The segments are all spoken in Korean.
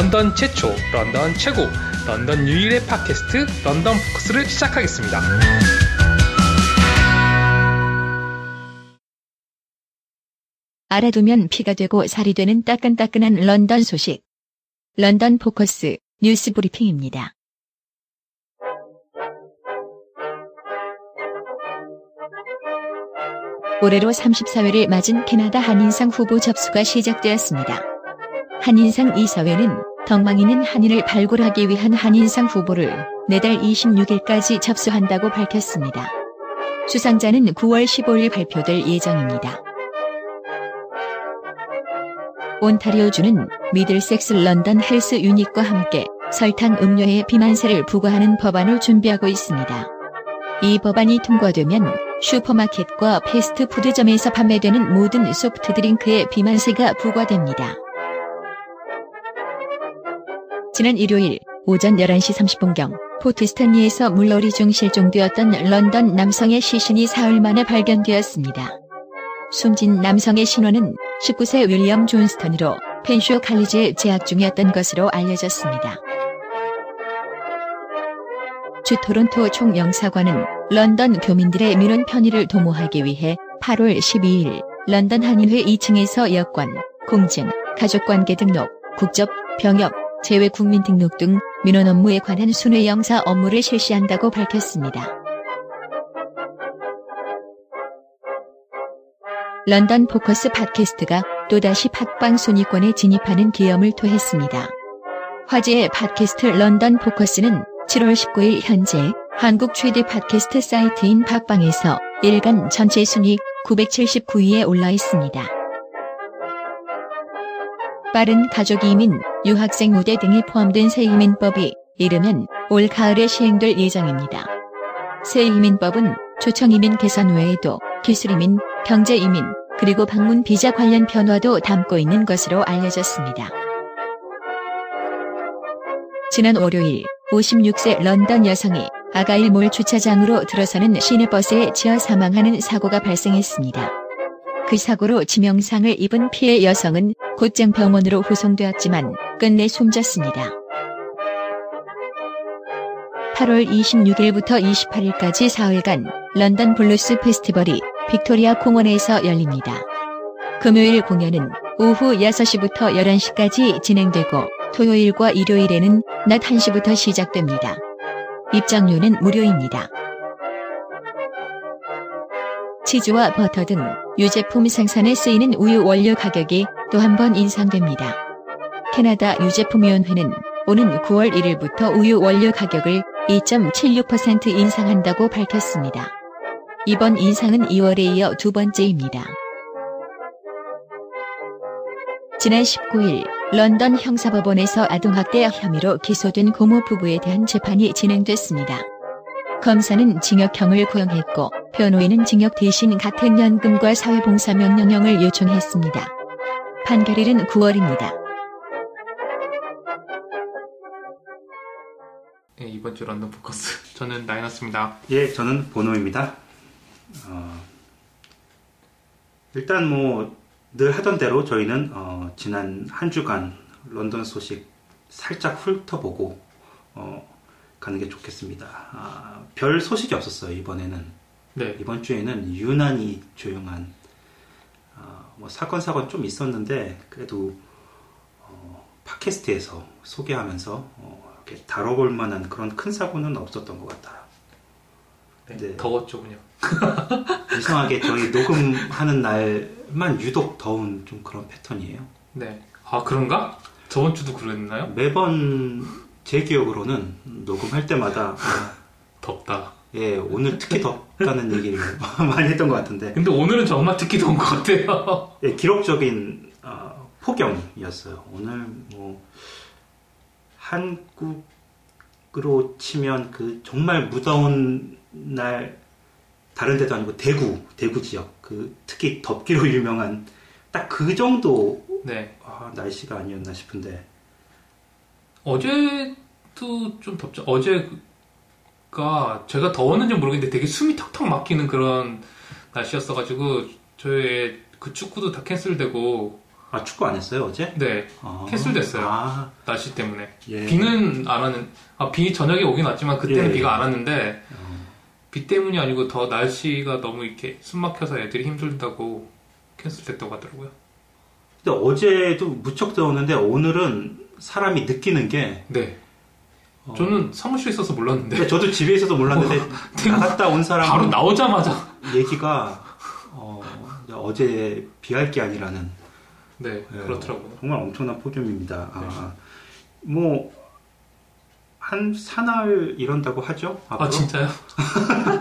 런던 최초, 런던 최고, 런던 유일의 팟캐스트 런던 포커스를 시작하겠습니다. 알아두면 피가 되고 살이 되는 따끈따끈한 런던 소식. 런던 포커스 뉴스 브리핑입니다. 올해로 34회를 맞은 캐나다 한인상 후보 접수가 시작되었습니다. 한인상 이사회는 덕망이는 한인을 발굴하기 위한 한인상 후보를 내달 26일까지 접수한다고 밝혔습니다. 수상자는 9월 15일 발표될 예정입니다. 온타리오주는 미들섹스 런던 헬스 유닛과 함께 설탕 음료에 비만세를 부과하는 법안을 준비하고 있습니다. 이 법안이 통과되면 슈퍼마켓과 패스트푸드점에서 판매되는 모든 소프트드링크에 비만세가 부과됩니다. 지난 일요일 오전 11시 30분경 포트스턴리에서 물놀이 중 실종되었던 런던 남성의 시신이 사흘 만에 발견되었습니다. 숨진 남성의 신원은 19세 윌리엄 존스턴으로 펜쇼 칼리지에 재학 중이었던 것으로 알려졌습니다. 주 토론토 총영사관은 런던 교민들의 민원 편의를 도모하기 위해 8월 12일 런던 한인회 2층에서 여권, 공증, 가족관계 등록, 국적, 병역, 재외 국민 등록 등 민원 업무에 관한 순회 영사 업무를 실시한다고 밝혔습니다. 런던 포커스 팟캐스트가 또다시 팟빵 순위권에 진입하는 기염을 토했습니다. 화제의 팟캐스트 런던 포커스는 7월 19일 현재 한국 최대 팟캐스트 사이트인 팟빵에서 일간 전체 순위 979위에 올라 있습니다. 빠른 가족 이민, 유학생 우대 등이 포함된 새 이민법이 이르면 올 가을에 시행될 예정입니다. 새 이민법은 초청 이민 개선 외에도 기술 이민, 경제 이민, 그리고 방문 비자 관련 변화도 담고 있는 것으로 알려졌습니다. 지난 월요일 56세 런던 여성이 아가일 몰 주차장으로 들어서는 시내버스에 치여 사망하는 사고가 발생했습니다. 그 사고로 치명상을 입은 피해 여성은 곧장 병원으로 후송되었지만 끝내 숨졌습니다. 8월 26일부터 28일까지 사흘간 런던 블루스 페스티벌이 빅토리아 공원에서 열립니다. 금요일 공연은 오후 6시부터 11시까지 진행되고 토요일과 일요일에는 낮 1시부터 시작됩니다. 입장료는 무료입니다. 치즈와 버터 등 유제품 생산에 쓰이는 우유 원료 가격이 또 한 번 인상됩니다. 캐나다 유제품위원회는 오는 9월 1일부터 우유 원료 가격을 2.76% 인상한다고 밝혔습니다. 이번 인상은 2월에 이어 두 번째입니다. 지난 19일 런던 형사법원에서 아동학대 혐의로 기소된 고모 부부에 대한 재판이 진행됐습니다. 검사는 징역형을 구형했고 변호인은 징역 대신 가택연금과 사회봉사 명령형을 요청했습니다. 판결일은 9월입니다. 네, 이번 주 런던 포커스 저는 나이너스입니다. 예, 저는 보노입니다. 어, 일단 뭐 늘 하던 대로 저희는 어, 지난 한 주간 런던 소식 살짝 훑어보고 어, 가는 게 좋겠습니다. 아, 별 소식이 없었어요 이번에는. 네. 이번 주에는 유난히 조용한 어, 뭐 사건 사건 좀 있었는데 그래도 어, 팟캐스트에서 소개하면서 어, 이렇게 다뤄볼 만한 그런 큰 사고는 없었던 것 같아요. 네, 네. 더웠죠 그냥. 이상하게 저희 녹음하는 날만 유독 더운 좀 그런 패턴이에요. 네. 아 그런가? 저번 주도 그랬나요? 매번 제 기억으로는 녹음할 때마다 아, 덥다. 예 오늘 특히 덥다는 얘기를 많이 했던 것 같은데 근데 오늘은 정말 특히 더운 것 같아요. 예, 기록적인 어, 폭염이었어요. 오늘 뭐 한국으로 치면 그 정말 무더운 날 다른 데도 아니고 대구 대구 지역 그 특히 덥기로 유명한 딱 그 정도 네. 아, 날씨가 아니었나 싶은데 어제도 좀 덥죠. 어제가 제가 더웠는지 모르겠는데 되게 숨이 턱턱 막히는 그런 날씨였어가지고 저의 그 축구도 다 캔슬되고 아 축구 안 했어요 어제? 네, 아, 캔슬됐어요. 아, 날씨 때문에. 예. 비는 안 왔는, 아, 비 저녁에 오긴 왔지만 그때는 예. 비가 안 왔는데, 어, 비 때문이 아니고 더 날씨가 너무 이렇게 숨 막혀서 애들이 힘들다고 캔슬됐다고 하더라고요. 근데 어제도 무척 더웠는데 오늘은 사람이 느끼는 게 네. 어, 저는 사무실에 있어서 몰랐는데, 근데 저도 집에 있어서 몰랐는데 나갔다 온 사람 바로 나오자마자. 얘기가 어, 어제 비할 게 아니라는 네, 예, 그렇더라고요. 정말 엄청난 폭염입니다. 아, 뭐, 한 사날 이런다고 하죠? 아, 앞으로? 진짜요?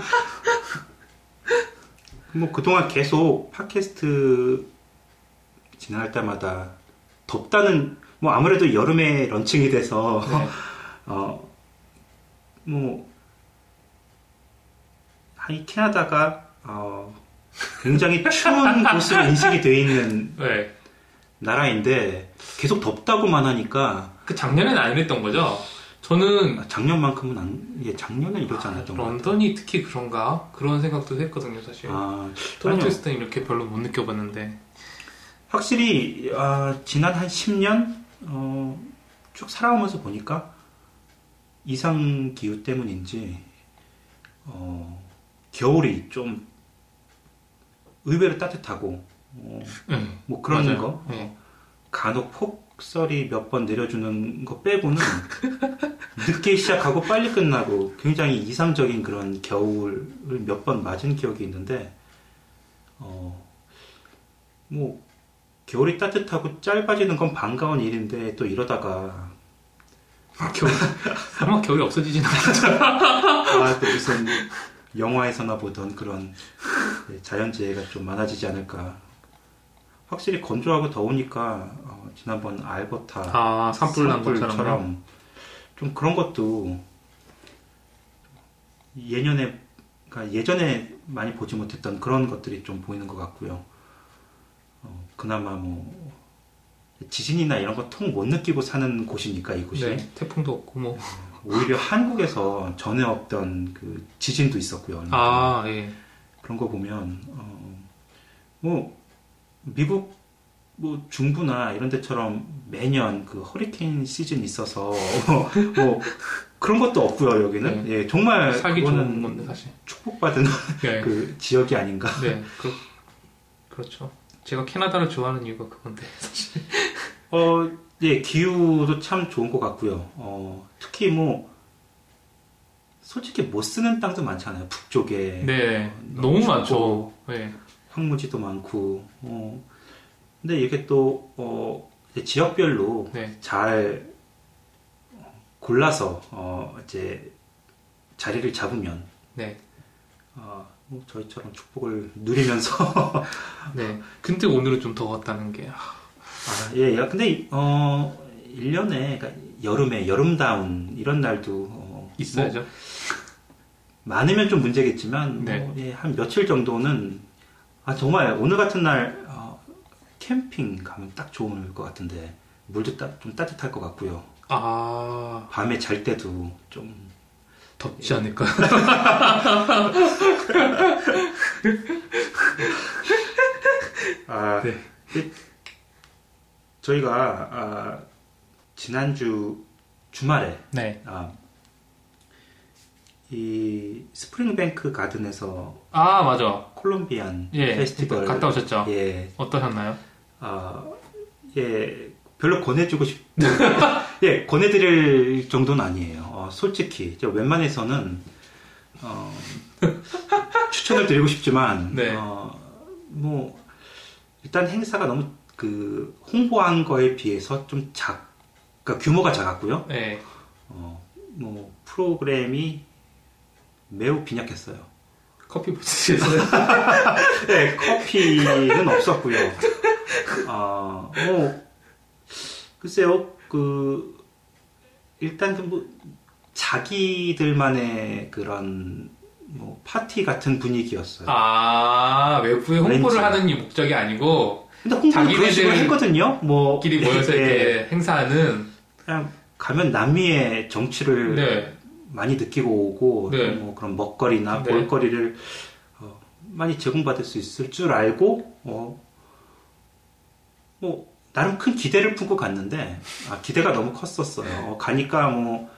뭐, 그동안 계속 팟캐스트 진행할 때마다 덥다는, 뭐, 아무래도 여름에 런칭이 돼서, 네. 어, 뭐, 이 캐나다가, 어, 굉장히 추운 곳으로 인식이 되어 있는 네. 나라인데, 계속 덥다고만 하니까, 그 작년에는 안 이랬던 거죠? 저는 작년만큼은 안, 예, 작년은 이러지 않았던 것 같아요. 런던이 특히 그런가? 그런 생각도 했거든요, 사실. 아, 토론토 아니요. 있을 땐 이렇게 별로 못 느껴봤는데. 확실히, 아, 지난 한 10년, 어, 쭉 살아오면서 보니까, 이상 기후 때문인지, 어, 겨울이 좀, 의외로 따뜻하고, 어, 네. 뭐 그런 맞아요. 거, 네. 간혹 폭설이 몇 번 내려주는 거 빼고는, 늦게 시작하고 빨리 끝나고, 굉장히 이상적인 그런 겨울을 몇 번 맞은 기억이 있는데, 어, 뭐, 겨울이 따뜻하고 짧아지는 건 반가운 일인데, 또 이러다가, 겨울, 설마 겨울이 없어지진 않겠죠? 아, 또 무슨 영화에서나 보던 그런 네, 자연재해가 좀 많아지지 않을까. 확실히 건조하고 더우니까, 어, 지난번 알버타 아, 산불 난 것처럼. 좀 그런 것도 예년에, 그러니까 예전에 많이 보지 못했던 그런 것들이 좀 보이는 것 같고요. 어, 그나마 뭐, 지진이나 이런 거 통 못 느끼고 사는 곳이니까 이곳이. 네, 태풍도 없고, 뭐. 오히려 한국에서 전에 없던 그 지진도 있었고요. 아, 예. 그런 거 보면 어, 뭐 미국 뭐 중부나 이런 데처럼 매년 그 허리케인 시즌 있어서 뭐 그런 것도 없고요 여기는 예 정말 살기 좋은 건데, 사실. 축복받은 네. 그 지역이 아닌가 네, 그, 그렇죠. 제가 캐나다를 좋아하는 이유가 그건데, 사실. 어, 예, 기후도 참 좋은 것 같고요. 어, 특히 뭐, 솔직히 못 쓰는 땅도 많잖아요. 북쪽에. 네, 너무 너무 춥고. 많죠. 네. 황무지도 많고. 어, 근데 이게 또, 어, 지역별로 네. 잘 골라서, 어, 이제 자리를 잡으면, 네. 어, 뭐 저희처럼 축복을 누리면서 네. 근데 오늘은 좀 더웠다는 게. 아, 아, 예, 야, 근데, 어, 1년에, 그러니까 여름에, 여름다운, 이런 날도, 어, 있어야죠. 뭐 많으면 좀 문제겠지만, 네. 뭐, 예, 한 며칠 정도는, 아, 정말, 오늘 같은 날, 어, 캠핑 가면 딱 좋을 것 같은데, 물도 따, 좀 따뜻할 것 같고요. 아, 밤에 잘 때도 좀, 덥지 않을까. 아, 네. 그, 저희가, 아, 지난주 주말에, 네. 아, 이 스프링뱅크 가든에서 아, 맞아. 콜롬비안 예. 페스티벌 갔다 오셨죠? 예, 어떠셨나요? 아, 예, 별로 권해주고 싶, 예, 권해드릴 정도는 아니에요. 어, 솔직히 저 웬만해서는 어, 추천을 드리고 싶지만, 네. 어, 뭐 일단 행사가 너무 그 홍보한 거에 비해서 좀 작, 그러니까 규모가 작았고요. 네. 어, 뭐 프로그램이 매우 빈약했어요. 커피 부치셨어요? 네, 커피는 없었고요. 아, 뭐 글쎄요, 그 일단 그 뭐 자기들만의 그런 뭐 파티 같은 분위기였어요. 아, 외부에 홍보를 왠지. 하는 이 목적이 아니고, 근데 홍보는 그런 식으로 했거든요. 뭐 끼리 모여서 예, 이렇게 행사하는, 그냥 가면 남미의 정치를 네. 많이 느끼고 오고 네. 뭐 그런 먹거리나 네. 볼거리를 어, 많이 제공받을 수 있을 줄 알고 어, 뭐 나름 큰 기대를 품고 갔는데 아, 기대가 너무 컸었어요. 어, 가니까 뭐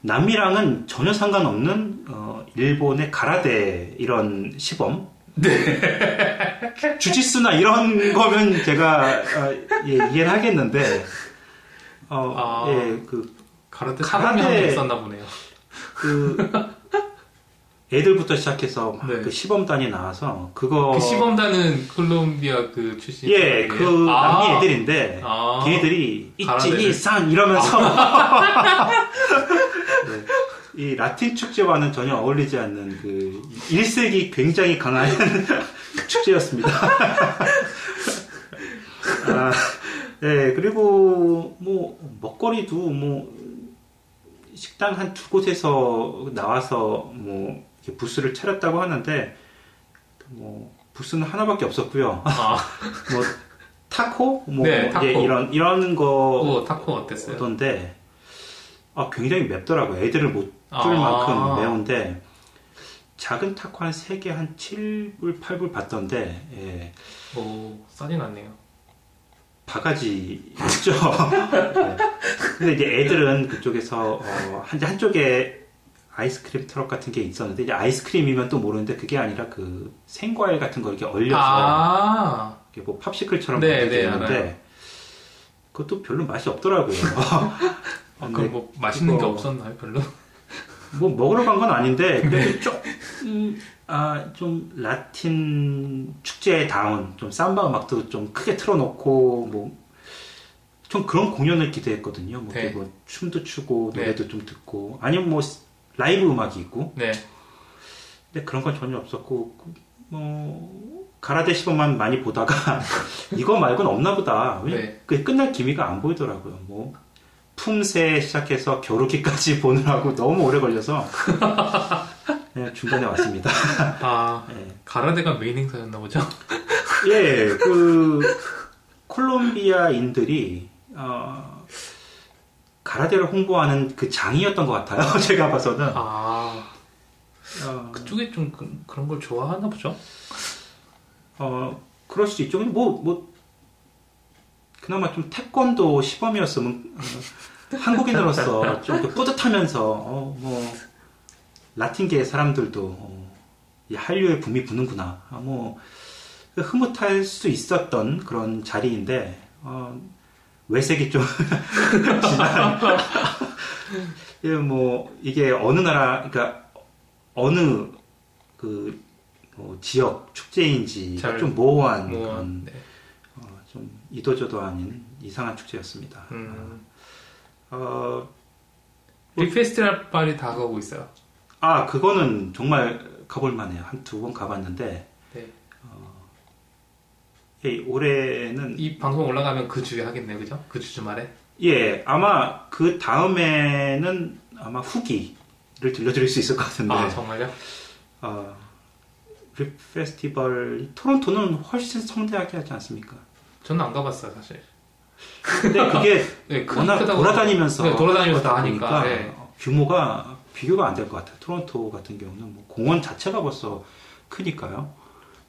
남미랑은 전혀 상관없는 어, 일본의 가라데 이런 시범. 네. 주짓수나 이런 거면 제가 어, 예, 이해를 하겠는데 어, 아. 예, 그 가라데 가라데- 있었나 보네요. 그 애들부터 시작해서 막 네. 그 시범단이 나와서 그거 그 시범단은 콜롬비아 그 출신. 예, 그 아. 남미 애들인데 아. 걔들이. 있지 이산 이러면서 네, 이 라틴 축제와는 전혀 어울리지 않는 그 일색이 굉장히 강한 축제였습니다. 아, 네 그리고 뭐 먹거리도 뭐 식당 한 두 곳에서 나와서 뭐 부스를 차렸다고 하는데 뭐 부스는 하나밖에 없었고요. 아, 뭐 타코 뭐 네, 타코. 예, 이런 이런 오, 타코 어땠어요? 거던데 아, 굉장히 맵더라고요. 애들을 못 줄 아. 만큼 매운데 작은 타코 한 3개 한 7불 8불 받던데 예, 오, 싸진 않네요. 바가지였죠. 네. 근데 이제 애들은 그쪽에서 어, 한 한쪽에 아이스크림 트럭 같은 게 있었는데 이제 아이스크림이면 또 모르는데 그게 아니라 그 생과일 같은 거 이렇게 얼려서 아, 이게 뭐 팝시클처럼 네, 보이게 네, 있는데. 그것도 별로 맛이 없더라고요. 아, 그럼 뭐 맛있는 게 그거- 없었나요, 별로? 뭐 먹으러 간 건 아닌데 그래도 조금 아 좀 라틴 축제에 다운 좀 삼바 음악도 좀 크게 틀어놓고 뭐 좀 그런 공연을 기대했거든요. 뭐, 네. 뭐 춤도 추고 네. 노래도 좀 듣고 아니면 뭐 라이브 음악이 있고 네. 근데 그런 건 전혀 없었고 그뭐 가라데 시범만 많이 보다가 이거 말고는 없나 보다. 왜 네. 그게 끝날 기미가 안 보이더라고요. 뭐 품새 시작해서 겨루기까지 보느라고 너무 오래 걸려서 네, 중간에 왔습니다. 아, 예, 가라데가 메인 행사였나 보죠? 예, 그 콜롬비아인들이 어, 가라데를 홍보하는 그 장이었던 것 같아요. 제가 봐서는. 아, 어, 그쪽에 좀 그, 그런 걸 좋아하나 보죠? 어, 그럴 수도 있죠. 뭐, 뭐, 그나마 좀 태권도 시범이었으면, 어, 한국인으로서 좀 이렇게 뿌듯하면서, 어, 뭐, 라틴계 사람들도, 어, 이 한류에 붐이 부는구나. 아, 뭐, 흐뭇할 수 있었던 그런 자리인데, 어, 외색이 좀 진한. 예, 뭐, 이게 어느 나라, 그러니까, 어느, 그, 뭐 지역 축제인지가 잘좀 모호한 뭐, 그런 네. 어, 좀 이도저도 아닌 이상한 축제였습니다. 음, 어, 빅 페스티벌 빨이 다가오고 있어요. 아 그거는 정말 가볼 만해요. 한 두 번 가봤는데 네. 예, 올해는 이 방송 올라가면 그 주에 하겠네요, 그죠? 그 주 주말에. 예 아마 그 다음에는 아마 후기를 들려드릴 수 있을 것 같은데 아, 정말요? 어, 립 페스티벌 토론토는 훨씬 성대하게 하지 않습니까? 저는 안 가봤어요, 사실. 근데 그게 네, 크- 워낙 돌아다니면서 네, 돌아다니면서 다 하니까. 네. 규모가 비교가 안 될 것 같아요. 토론토 같은 경우는 뭐 공원 자체가 벌써 크니까요.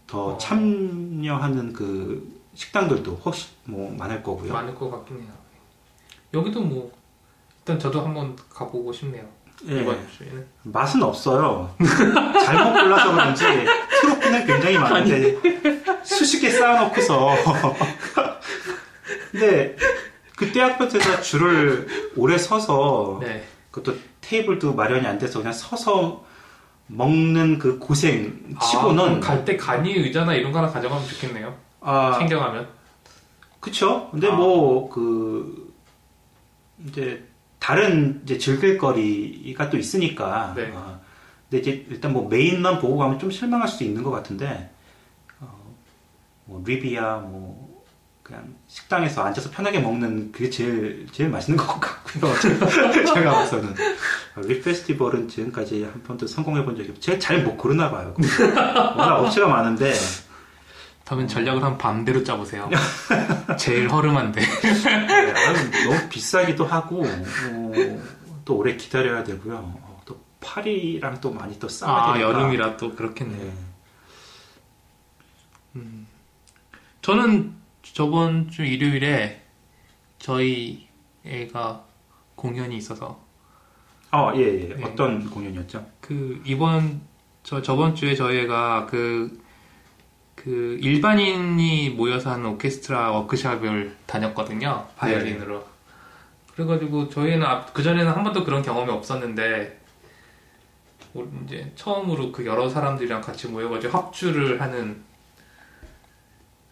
더 어. 참여하는 그 식당들도 훨씬 뭐 많을 거고요. 많을 것 같긴 해요. 여기도 뭐 일단 저도 한번 가보고 싶네요. 예, 이번 주에는. 맛은 없어요. 잘못 골라서 그런지 트로피는 굉장히 많은데 수십 개 쌓아놓고서 근데 그때 아파트에서 줄을 오래 서서 네. 그것도 테이블도 마련이 안 돼서 그냥 서서 먹는 그 고생 치고는 아, 갈때 간이 의자나 이런 거 하나 가져가면 좋겠네요. 아 챙겨가면. 그쵸 근데 아. 뭐그 이제 다른 이제 즐길 거리가 또 있으니까. 네. 아, 근데 이제 일단 뭐 메인만 보고 가면 좀 실망할 수도 있는 것 같은데 어, 뭐 리비아 뭐 그냥 식당에서 앉아서 편하게 먹는 그게 제일 제일 맛있는 것 같고요. 제가 봐서는. 아, 립 페스티벌은 지금까지 한 번도 성공해 본 적이 없고 제가 잘 못 고르나 봐요. 워낙 업체가 많은데 다음엔 전략을 한 반대로 짜보세요. 제일 허름한데. 네, 너무 비싸기도 하고 어, 또 오래 기다려야 되고요. 어, 또 파리랑 또 많이 또 싸워야 아, 되니까. 여름이라 또 그렇겠네요. 네. 저는 저번 주 일요일에 저희 애가 공연이 있어서 아, 예, 예. 네. 어떤 공연이었죠? 그 이번 저 저번 주에 저희 애가 그, 그 일반인이 모여서 하는 오케스트라 워크숍을 다녔거든요 바이올린으로. 그래가지고 저희는 그 전에는 한 번도 그런 경험이 없었는데 뭐 이제 처음으로 그 여러 사람들이랑 같이 모여가지고 합주를 하는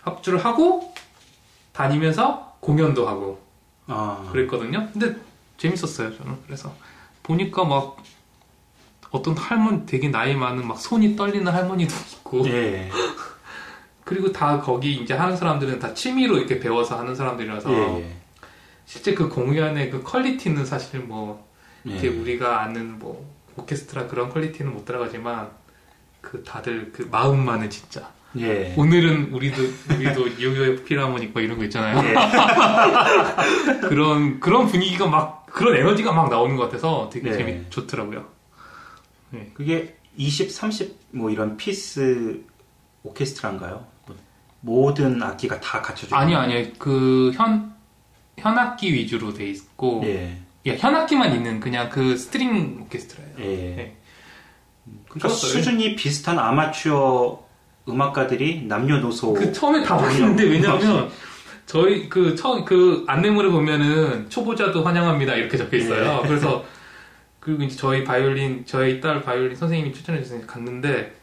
합주를 하고 다니면서 공연도 하고 아, 그랬거든요. 근데 재밌었어요, 저는. 그래서 보니까 막 어떤 할머니 되게 나이 많은 막 손이 떨리는 할머니도 있고. 예, 그리고 다 거기 이제 하는 사람들은 다 취미로 이렇게 배워서 하는 사람들이라서 예, 예. 실제 그 공연의 그 quality는 사실 뭐 이렇게 예. 우리가 아는 뭐 오케스트라 그런 quality는 못 따라가지만 그 다들 그 마음만은 진짜 예. 오늘은 우리도 우리도 뉴욕 필하모닉 뭐 이런 거 있잖아요. 예. 그런 그런 분위기가 막 그런 에너지가 막 나오는 것 같아서 되게 네. 재미 좋더라고요. 그게 20, 30 뭐 이런 piece 오케스트라인가요? 뭐 모든 악기가 다 갖춰져 아니 아니 그현 현악기 위주로 돼 있고 예. 예, 현악기만 있는 그냥 그 string 오케스트라예요. 예. 네. 그러니까 좋았어요. 수준이 비슷한 아마추어 음악가들이 남녀노소 그 처음에 다 봤는데 왜냐하면 저희 그 처음 그 안내물에 보면은 초보자도 환영합니다 이렇게 적혀 있어요. 그래서 그리고 이제 저희 바이올린 저희 딸 바이올린 선생님이 추천해 주셔서 갔는데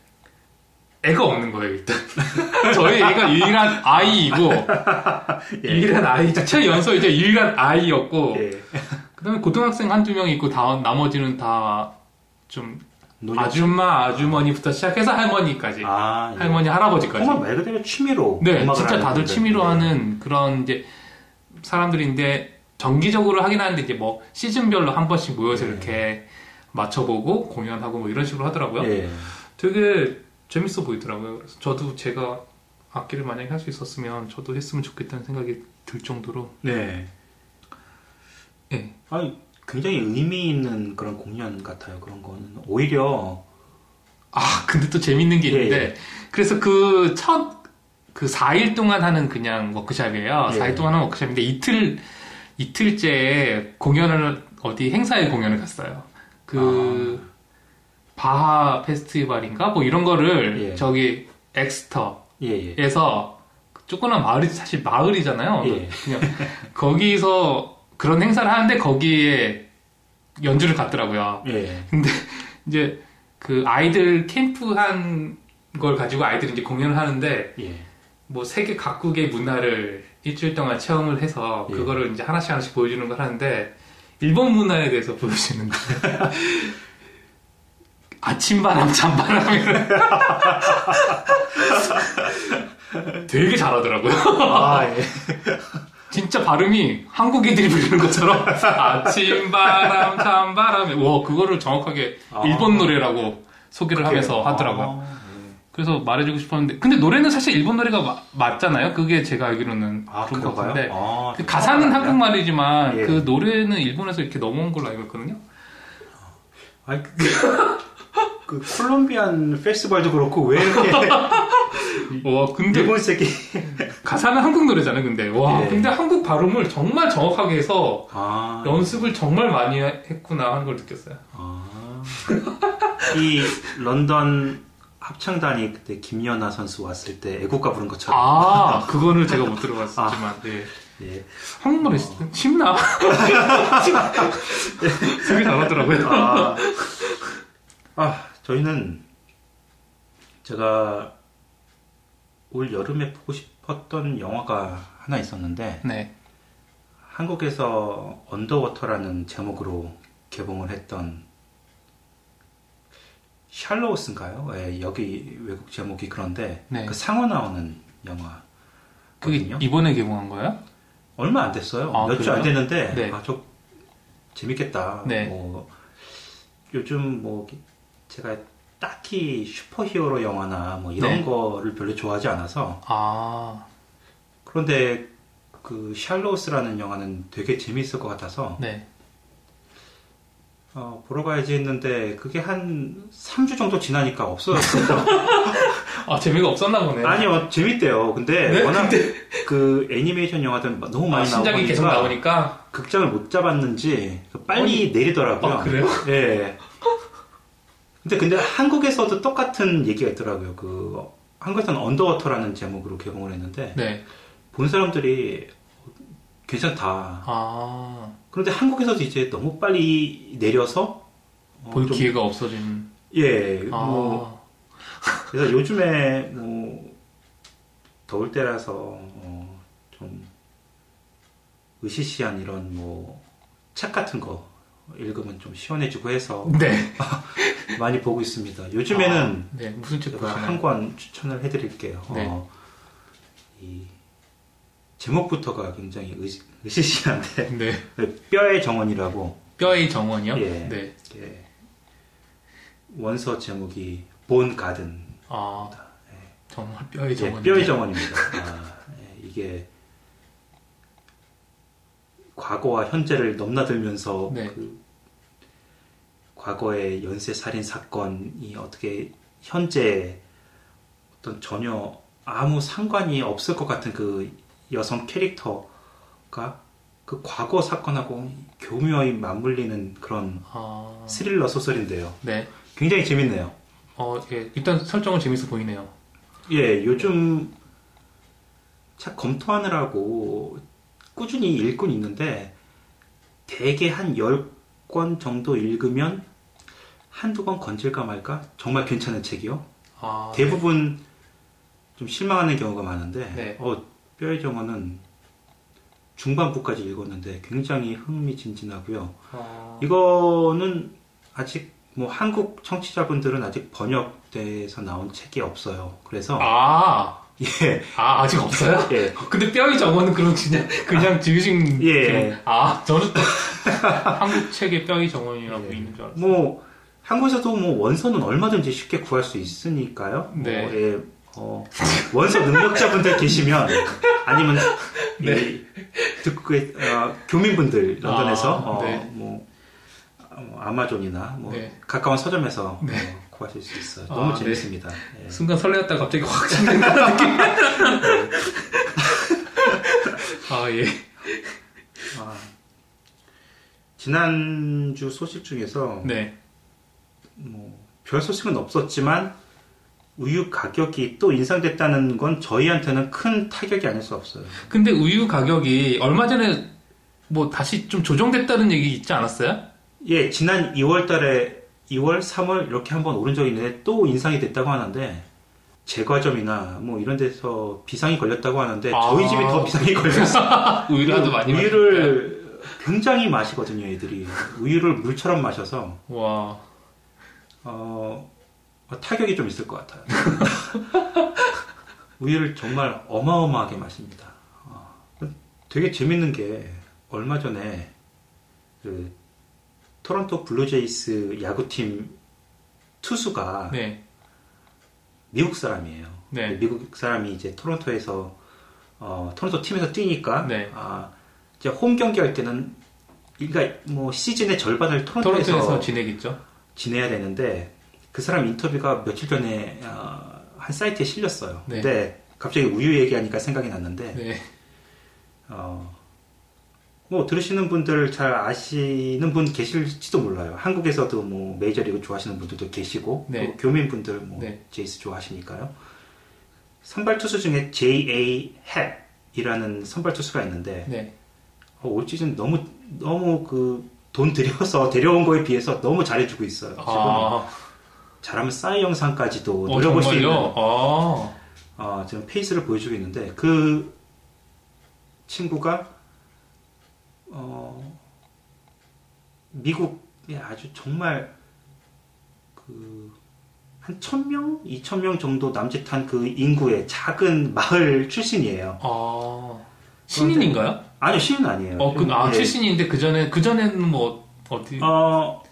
애가 없는 거예요 일단. 저희 애가 유일한 아이이고 예. 유일한 아이죠. 최연소 이제 유일한 아이였고 예. 그 다음에 고등학생 한두 명 있고 다 나머지는 다 좀 아줌마 아주머니부터 시작해서 할머니까지 아, 예. 할머니 할아버지까지. 정말 말 그대로 취미로 네, 진짜 다들. 취미로 예. 하는 그런 이제 사람들인데 정기적으로 하긴 하는데 이제 뭐 시즌별로 한 번씩 모여서 네. 이렇게 맞춰보고 공연하고 뭐 이런 식으로 하더라고요. 예. 되게 재밌어 보이더라고요. 그래서 저도 제가 악기를 만약에 할 수 있었으면 저도 했으면 좋겠다는 생각이 들 정도로 네. 예. 아니, 굉장히 의미 있는 그런 공연 같아요. 그런 거는 오히려 아 근데 또 재밌는 게 예, 있는데 그래서 그 첫 그 4일 동안 하는 그냥 워크샵이에요. 예. 4일 동안 하는 워크샵인데 이틀 이틀째 공연을 어디 행사에 공연을 갔어요. 그 아. 바하 페스티벌인가 뭐 이런 거를 예. 저기 엑스터에서 예, 예. 조그만 마을이 사실 마을이잖아요. 예. 그냥 거기서 그런 행사를 하는데 거기에 연주를 갔더라고요. 예. 이제 그 아이들 캠프 한 걸 가지고 아이들이 이제 공연을 하는데 예. 뭐 세계 각국의 문화를 일주일 동안 체험을 해서 예. 그거를 이제 하나씩 하나씩 보여주는 걸 하는데 일본 문화에 대해서 보여주는데 아침바람 잠바람을 되게 잘하더라고요. 아, 예. 진짜 발음이 한국 애들이 부르는 것처럼 아침바람 잠바람에 와 그거를 정확하게 아. 일본 노래라고 소개를 하면서 하더라고요. 아, 예. 그래서 말해주고 싶었는데 근데 노래는 사실 일본 노래가 마- 맞잖아요. 그게 제가 알기로는 아, 그런 것? 같은데 아, 그 가사는 아, 한국말이지만 예. 그 노래는 일본에서 이렇게 넘어온 걸로 알고 있거든요. 아니, 그, 그 콜롬비안 페스티벌도 그렇고 왜 이렇게 와 근데 일본색이 가사는 한국 노래잖아요. 근데 와 예. 근데 한국 발음을 정말 정확하게 해서 아, 연습을 정말 많이 했구나 하는 걸 느꼈어요. 아. 이 런던 합창단이 그때 김연아 선수 왔을 때 애국가 부른 것처럼 아 그거는 제가 못 들어봤지만 네. 예. 한국말에 쉽나? 되게 잘하더라고요. 아, 아, 저희는 제가 올 여름에 보고 싶었던 영화가 하나 있었는데 네. 한국에서 언더워터라는 제목으로 개봉을 했던 샬로우스인가요? 예, 여기 외국 제목이 그런데 네. 그 상어 나오는 영화. 그게. 이번에 개봉한 거예요? 얼마 안 됐어요. 아, 몇주 안? 됐는데 네. 아, 저 재밌겠다. 네. 뭐 요즘 뭐 제가 딱히 슈퍼히어로 영화나 뭐 이런 네. 거를 별로 좋아하지 않아서 아, 그런데 그 샬로우스라는 영화는 되게 재밌을 것 같아서 네. 어, 보러 가야지 했는데 그게 한 3주 정도 지나니까 없어졌어요. 아 재미가 없었나 보네. 아니요 재밌대요. 근데 네? 워낙 그 애니메이션 영화들 너무 많이 아, 신작이 나오니까 계속 나오니까. 극장을 못 잡았는지 빨리 내리더라고요. 아, 그래요? 예. 근데 근데 한국에서도 똑같은 얘기가 있더라고요. 그 한국에서는 언더워터라는 제목으로 개봉을 했는데 네. 본 사람들이 괜찮다. 아, 그런데 한국에서도 이제 너무 빨리 내려서 어, 볼 좀- 기회가 없어진. 예, 아, 뭐 그래서 요즘에 뭐 더울 때라서 어, 좀 으시시한 이런 뭐 책 같은 거 읽으면 좀 시원해지고 해서 네. 많이 보고 있습니다. 요즘에는 아, 네, 무슨 책 제가 보시나요? 한권 추천을 해드릴게요. 네. 어, 이 제목부터가 굉장히 으시, 으시시한데 네. 뼈의 정원이라고 뼈의 정원이요? 예. 네. 예, 원서 제목이 본 가든 아, 정말 뼈의 예, 정원. 뼈의 정원입니다. 아, 예, 이게 과거와 현재를 넘나들면서 네. 그 과거의 연쇄 살인 사건이 어떻게 현재 어떤 전혀 아무 상관이 없을 것 같은 그 여성 캐릭터가 그 과거 사건하고 교묘히 맞물리는 그런 아, 스릴러 소설인데요. 네. 굉장히 재밌네요. 어, 예. 일단 설정은 재밌어 보이네요. 예, 요즘 책 검토하느라고 꾸준히 읽고 있는데 대개 한 10권 정도 읽으면 한두 권 건질까 말까? 정말 괜찮은 책이요. 아, 대부분 좀 실망하는 경우가 많은데 네. 어, 뼈의 정원은 중반부까지 읽었는데 굉장히 흥미진진하고요. 아, 이거는 아직 뭐 한국 청취자분들은 아직 번역돼서 나온 책이 없어요. 그래서 아, 예, 아, 아직 없어요? 예, 근데 뼈의 정원은 그럼 그냥, 그냥 지으신. 예. 그- 아, 저는 또 한국 책의 뼈의 정원이라고 예. 있는 줄 알았어요. 뭐 한국에서도 뭐 원서는 얼마든지 쉽게 구할 수 있으니까요. 네. 뭐, 예, 어, 원서 능력자분들 계시면 아니면 이 듣고 계- 어, 교민분들 런던에서 아, 어, 네. 뭐 어, 아마존이나 뭐 네. 가까운 서점에서 네. 어, 구하실 수 있어요. 너무 아, 네. 재밌습니다. 예. 순간 설레었다가 갑자기 확 진행되는 느낌. 아, 예. 아, 지난주 소식 중에서 네. 뭐 별 소식은 없었지만 우유 가격이 또 인상됐다는 건 저희한테는 큰 타격이 아닐 수 없어요. 근데 우유 가격이 얼마 전에 뭐 다시 좀 조정됐다는 얘기 있지 않았어요? 예, 지난 2월 달에 2월, 3월 이렇게 한번 오른 적이 있는데 또 인상이 됐다고 하는데 제과점이나 뭐 이런 데서 비상이 걸렸다고 하는데 아. 저희 집이 더 비상이 걸렸어요. 우유를 하도 많이. 우유를 굉장히 마시거든요, 애들이. 우유를 물처럼 마셔서 와. 어, 어, 타격이 좀 있을 것 같아요. 우유를 정말 어마어마하게 마십니다. 어, 되게 재밌는 게 얼마 전에 그 토론토 블루제이스 야구팀 투수가 네. 미국 사람이에요. 네. 미국 사람이 이제 토론토에서 어, 토론토 팀에서 뛰니까 네. 아, 이제 홈 경기 할 때는 그러니까 뭐 시즌의 절반을 토론토에서, 토론토에서 지내겠죠? 지내야 되는데 그 사람 인터뷰가 며칠 전에 어, 한 사이트에 실렸어요. 네. 근데 갑자기 우유 얘기하니까 생각이 났는데 네. 어, 뭐 들으시는 분들 잘 아시는 분 계실지도 몰라요. 한국에서도 뭐 메이저리그 좋아하시는 분들도 계시고 네. 또 교민분들 뭐 네. 제이스 좋아하시니까요. 선발 투수 중에 J.A. 헵이라는 선발 투수가 있는데 네. 어, 올 시즌 너무 너무 그 돈 들여서 데려온 거에 비해서 너무 잘해주고 있어요. 지금 아, 잘하면 싸이 영상까지도 어, 노려볼 수 있는 정말요? 아, 어, 지금 페이스를 보여주고 있는데 그 친구가 어, 미국에 아주 정말 그 한 천명, 이천 명 정도 남짓한 그 인구의 작은 마을 출신이에요. 아. 신인인가요? 아니요, 신은 아니에요. 어, 그, 아, 예. 출신인데 그 전에, 그 전에는 뭐, 어디, 어,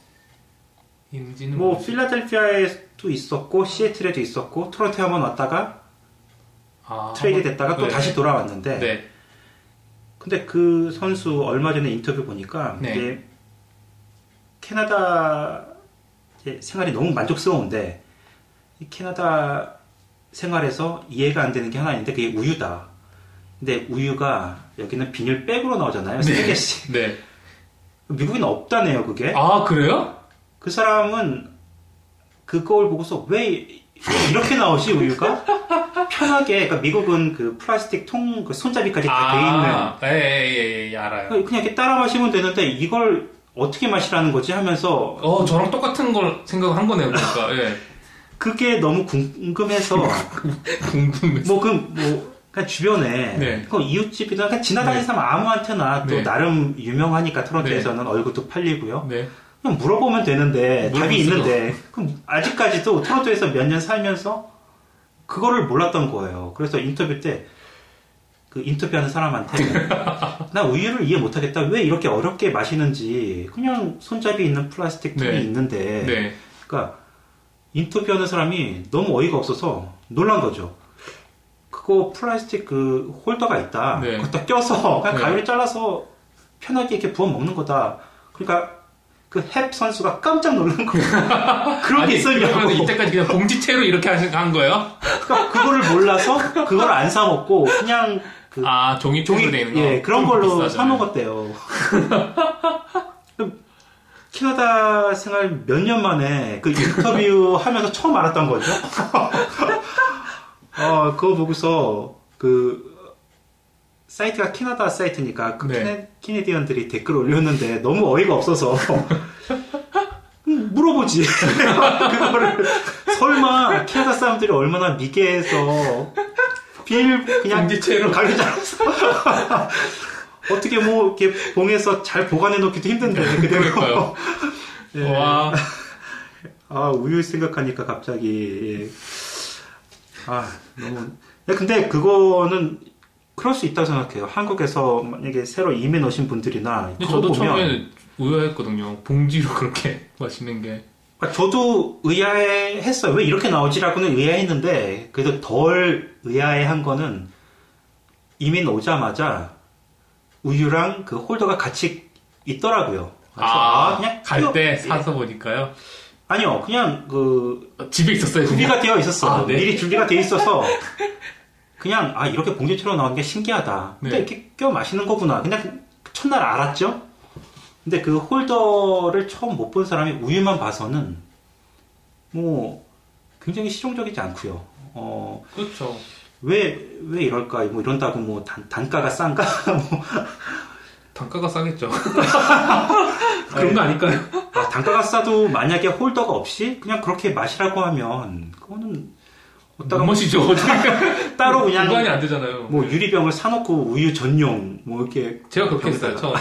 인지는 뭐 모르겠- 필라델피아에도 있었고 시애틀에도 있었고 토론토에 한번 왔다가 아, 트레이드 됐다가 또 네. 다시 돌아왔는데 네. 근데 그 선수 얼마 전에 인터뷰 보니까 네. 이게 캐나다 이제 생활이 너무 만족스러운데 이 캐나다 생활에서 이해가 안 되는 게 하나 있는데 그게 우유다. 근데 우유가 여기는 비닐 백으로 나오잖아요. 세 네. 개씩. 네. 미국에는 없다네요, 그게. 아, 그래요? 그 사람은 그걸 보고서 왜, 왜 이렇게 나오지, 우유가? 편하게, 그러니까 미국은 그 플라스틱 통, 그 손잡이까지 다돼 있는. 아, 예, 예, 예, 예, 알아요. 그냥 이렇게 따라 마시면 되는데 이걸 어떻게 마시라는 거지 하면서 어, 저랑 똑같은 걸 생각한 거네요, 그러니까. 예. 그게 너무 궁금해서 궁금해. 뭐그뭐 그냥 주변에 네. 그 이웃집이나 그냥 지나다니는 네. 사람 아무한테나 또 네. 나름 유명하니까 토론토에서는 얼굴도 팔리고요. 네. 그냥 물어보면 되는데 답이 있는데 그럼 아직까지도 토론토에서 몇 년 살면서 그거를 몰랐던 거예요. 그래서 인터뷰 때 그 인터뷰하는 사람한테 나 우유를 이해 못하겠다. 왜 이렇게 어렵게 마시는지 그냥 손잡이 있는 플라스틱 통이 네. 있는데 네. 그러니까 인터뷰하는 사람이 너무 어이가 없어서 놀란 거죠. 그거 플라스틱 그 홀더가 있다. 네. 그것도 껴서 그냥 네. 가위를 잘라서 편하게 이렇게 부어 먹는 거다. 그러니까 그햅 선수가 깜짝 놀란 거예요. 그런 게 있었냐고. 이때까지 그냥 봉지채로 이렇게 한 거예요? 그러니까 그거를 몰라서 그걸 안 사 먹고 그냥 그 아, 종이 종이 돼 있는 거. 예 그런 좀 걸로. 사 먹었대요. 캐나다 생활 몇 년 만에 그 인터뷰 하면서 처음 알았던 거죠. 어 그거 보고서 그 사이트가 캐나다 사이트니까 그 네. 캐네, 캐네디언들이 댓글 올렸는데 너무 어이가 없어서 음, 물어보지 그거를 설마 캐나다 사람들이 얼마나 미개해서 비닐 그냥. 가게 잘라서 어떻게 뭐 이렇게 봉해서 잘 보관해 놓기도 힘든데 그대로 그러니까요. 예. 와, 아 우유 생각하니까 갑자기 예. 아 너무 야, 근데 그거는 그럴 수 있다고 생각해요 한국에서 만약에 새로 이민 오신 분들이나 근데 저도 보면 처음에 의아했거든요. 봉지로 그렇게 마시는 게. 그러니까 저도 의아해했어요 왜 이렇게 나오지라고는 의아했는데 그래도 덜 의아해한 거는 이민 오자마자 우유랑 그 홀더가 같이 있더라고요 그래서 아, 그냥 갈 끼워- 때 예. 사서 보니까요. 아니요 그냥 그 어, 집에 있었어요. 그냥? 준비가 되어 있었어. 아, 네. 미리 준비가 되어 있어서 그냥 아 이렇게 봉지처럼 나오는 게 신기하다. 근데 네. 이렇게 껴 마시는 거구나. 그냥 첫날 알았죠. 근데 그 홀더를 처음 못 본 사람이 우유만 봐서는 뭐 굉장히 실용적이지 않고요. 어, 그렇죠. 왜, 왜 이럴까? 뭐 이런다고 뭐 단, 단가가 싼가? 뭐, 단가가 싸겠죠. 그런 거 아닐까요? 아, 단가가 싸도 만약에 홀더가 없이 그냥 그렇게 마시라고 하면 그거는 못 마시죠. 따로 그냥 구간이 안 되잖아요. 뭐 유리병을 사놓고 우유 전용 뭐 이렇게 제가 그렇게 했어요. 처음에.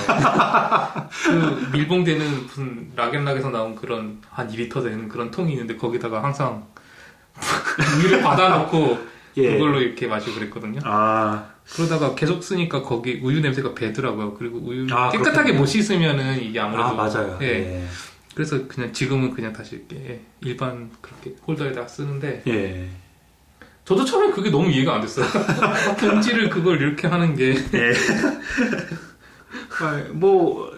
그 밀봉되는 무슨 락앤락에서 나온 그런 한 2리터 되는 그런 통이 있는데 거기다가 항상 우유를 받아놓고 예. 그걸로 이렇게 마시고 그랬거든요. 아 그러다가 계속 쓰니까 거기 우유 냄새가 배더라고요. 그리고 우유 아, 깨끗하게 그렇군요. 못 씻으면은 이게 아무래도 아, 맞아요. 예. 예. 그래서 그냥 지금은 그냥 다시 이렇게 예, 일반 그렇게 홀더에다 쓰는데 예. 저도 처음에 그게 너무 이해가 안 됐어요. 봉지를 그걸 이렇게 하는 게 예. 아, 뭐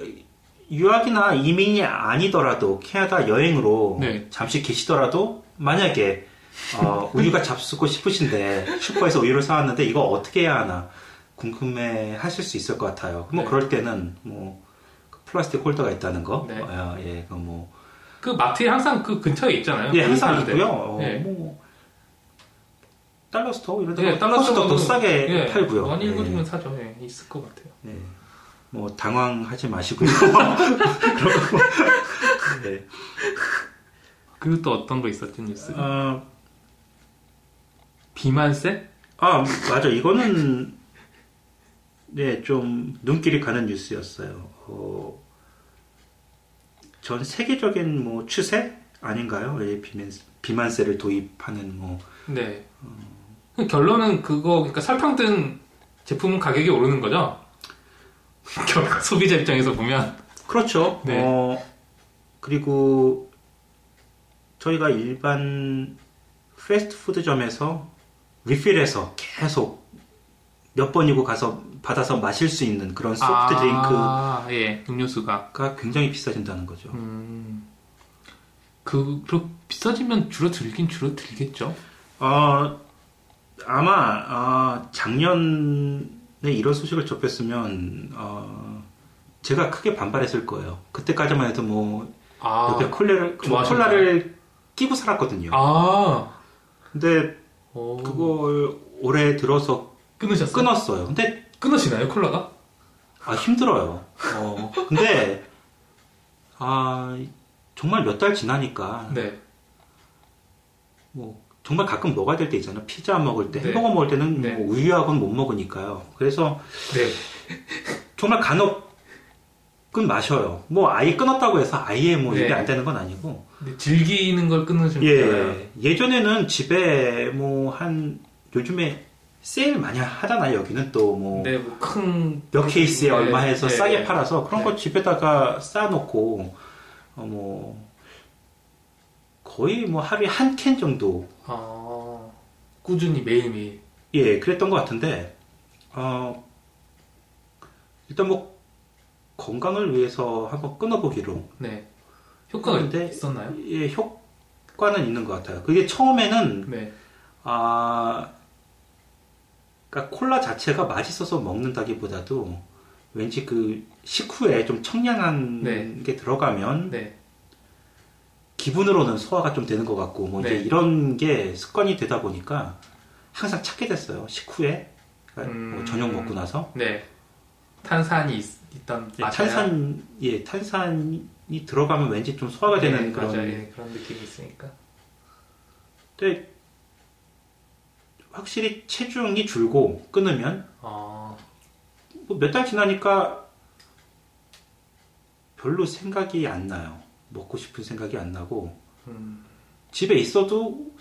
유학이나 이민이 아니더라도 캐나다 여행으로 네. 잠시 계시더라도 만약에 어, 우유가 잡수고 싶으신데 슈퍼에서 우유를 사왔는데 이거 어떻게 해야 하나 궁금해 하실 수 있을 것 같아요. 뭐 네. 그럴 때는 뭐 플라스틱 holder가 있다는 거, 네. 어, 예, 그 뭐, 그 마트에 항상 그 근처에 있잖아요. 예, 거기 항상. 있고요. 어, 예. 뭐 dollar store 이런 예, 데가 달러 훨씬 더, 싸게 예, 팔고요. 많이 예. 사죠. 예, 있을 것 같아요. 네. 뭐 당황하지 마시고요. 그러고 네. 그리고 또 어떤 거 있었죠 뉴스? 어, 비만세? 아 맞아 이거는 네좀 눈길이 가는 뉴스였어요. 어, 전 세계적인 뭐 추세 아닌가요? 이 비만 비만세를 도입하는 뭐 네. 그 결론은 그거 그러니까 설탕 든 제품 가격이 오르는 거죠. 소비자 입장에서 보면 그렇죠. 네. 어, 그리고 저희가 일반 패스트푸드점에서 리필해서 계속 몇 번이고 가서 받아서 마실 수 있는 그런 소프트 아, 예, 음료수가. 굉장히 비싸진다는 거죠. 음, 그, 그 비싸지면 줄어들긴 줄어들겠죠. 어, 아마 아, 작년에 이런 소식을 접했으면 어, 제가 크게 반발했을 거예요. 그때까지만 해도 뭐 아, 옆에 콜라를 좋아하셨나요? 콜라를 끼고 살았거든요. 아, 근데 오. 그걸 올해 들어서 끊으셨어요? 끊었어요. 근데 끊으시나요, 콜라가? 아 힘들어요. 어, 근데 아 정말 몇 달 지나니까 네. 뭐 정말 가끔 먹어야 될 때 있잖아요. 피자 먹을 때, 네. 햄버거 먹을 때는 네. 뭐 우유하고는 못 먹으니까요. 그래서 네. 정말 간혹은 마셔요. 뭐 아예 끊었다고 해서 아예 뭐 네. 입에 안 되는 건 아니고. 근데 즐기는 걸 끊으시면 되잖아요. 예. 예전에는 집에 뭐 한 요즘에 세일 많이 하잖아요. 여기는 또뭐 네, 뭐 큰. 몇 케이스에 네, 얼마 해서 네, 싸게 네. 팔아서 그런 네. 거 집에다가 쌓아놓고 어, 뭐 거의 뭐 하루에 한 캔 정도 아, 꾸준히 매일매일. 예 그랬던 것 같은데 어 일단 뭐 건강을 위해서 한번 끊어보기로 네. 효과가 근데- 있었나요? 예 효과는 있는 것 같아요. 그게 처음에는 네. 아 그러니까 콜라 자체가 맛있어서 먹는다기보다도 왠지 그 식후에 좀 청량한 네. 게 들어가면 네. 기분으로는 소화가 좀 되는 것 같고 뭐 이제 네. 이런 게 습관이 되다 보니까 항상 찾게 됐어요 식후에 그러니까 뭐 음. 저녁 먹고 나서 네. 탄산이 있, 있던 예? 탄산 예 탄산이 들어가면 왠지 좀 소화가 네, 되는 그런 맞아요. 예, 그런 느낌이 있으니까. 근데 확실히 체중이 줄고 끊으면 아, 뭐몇달 지나니까 별로 생각이 안 나요. 먹고 싶은 생각이 안 나고 음, 집에 있어도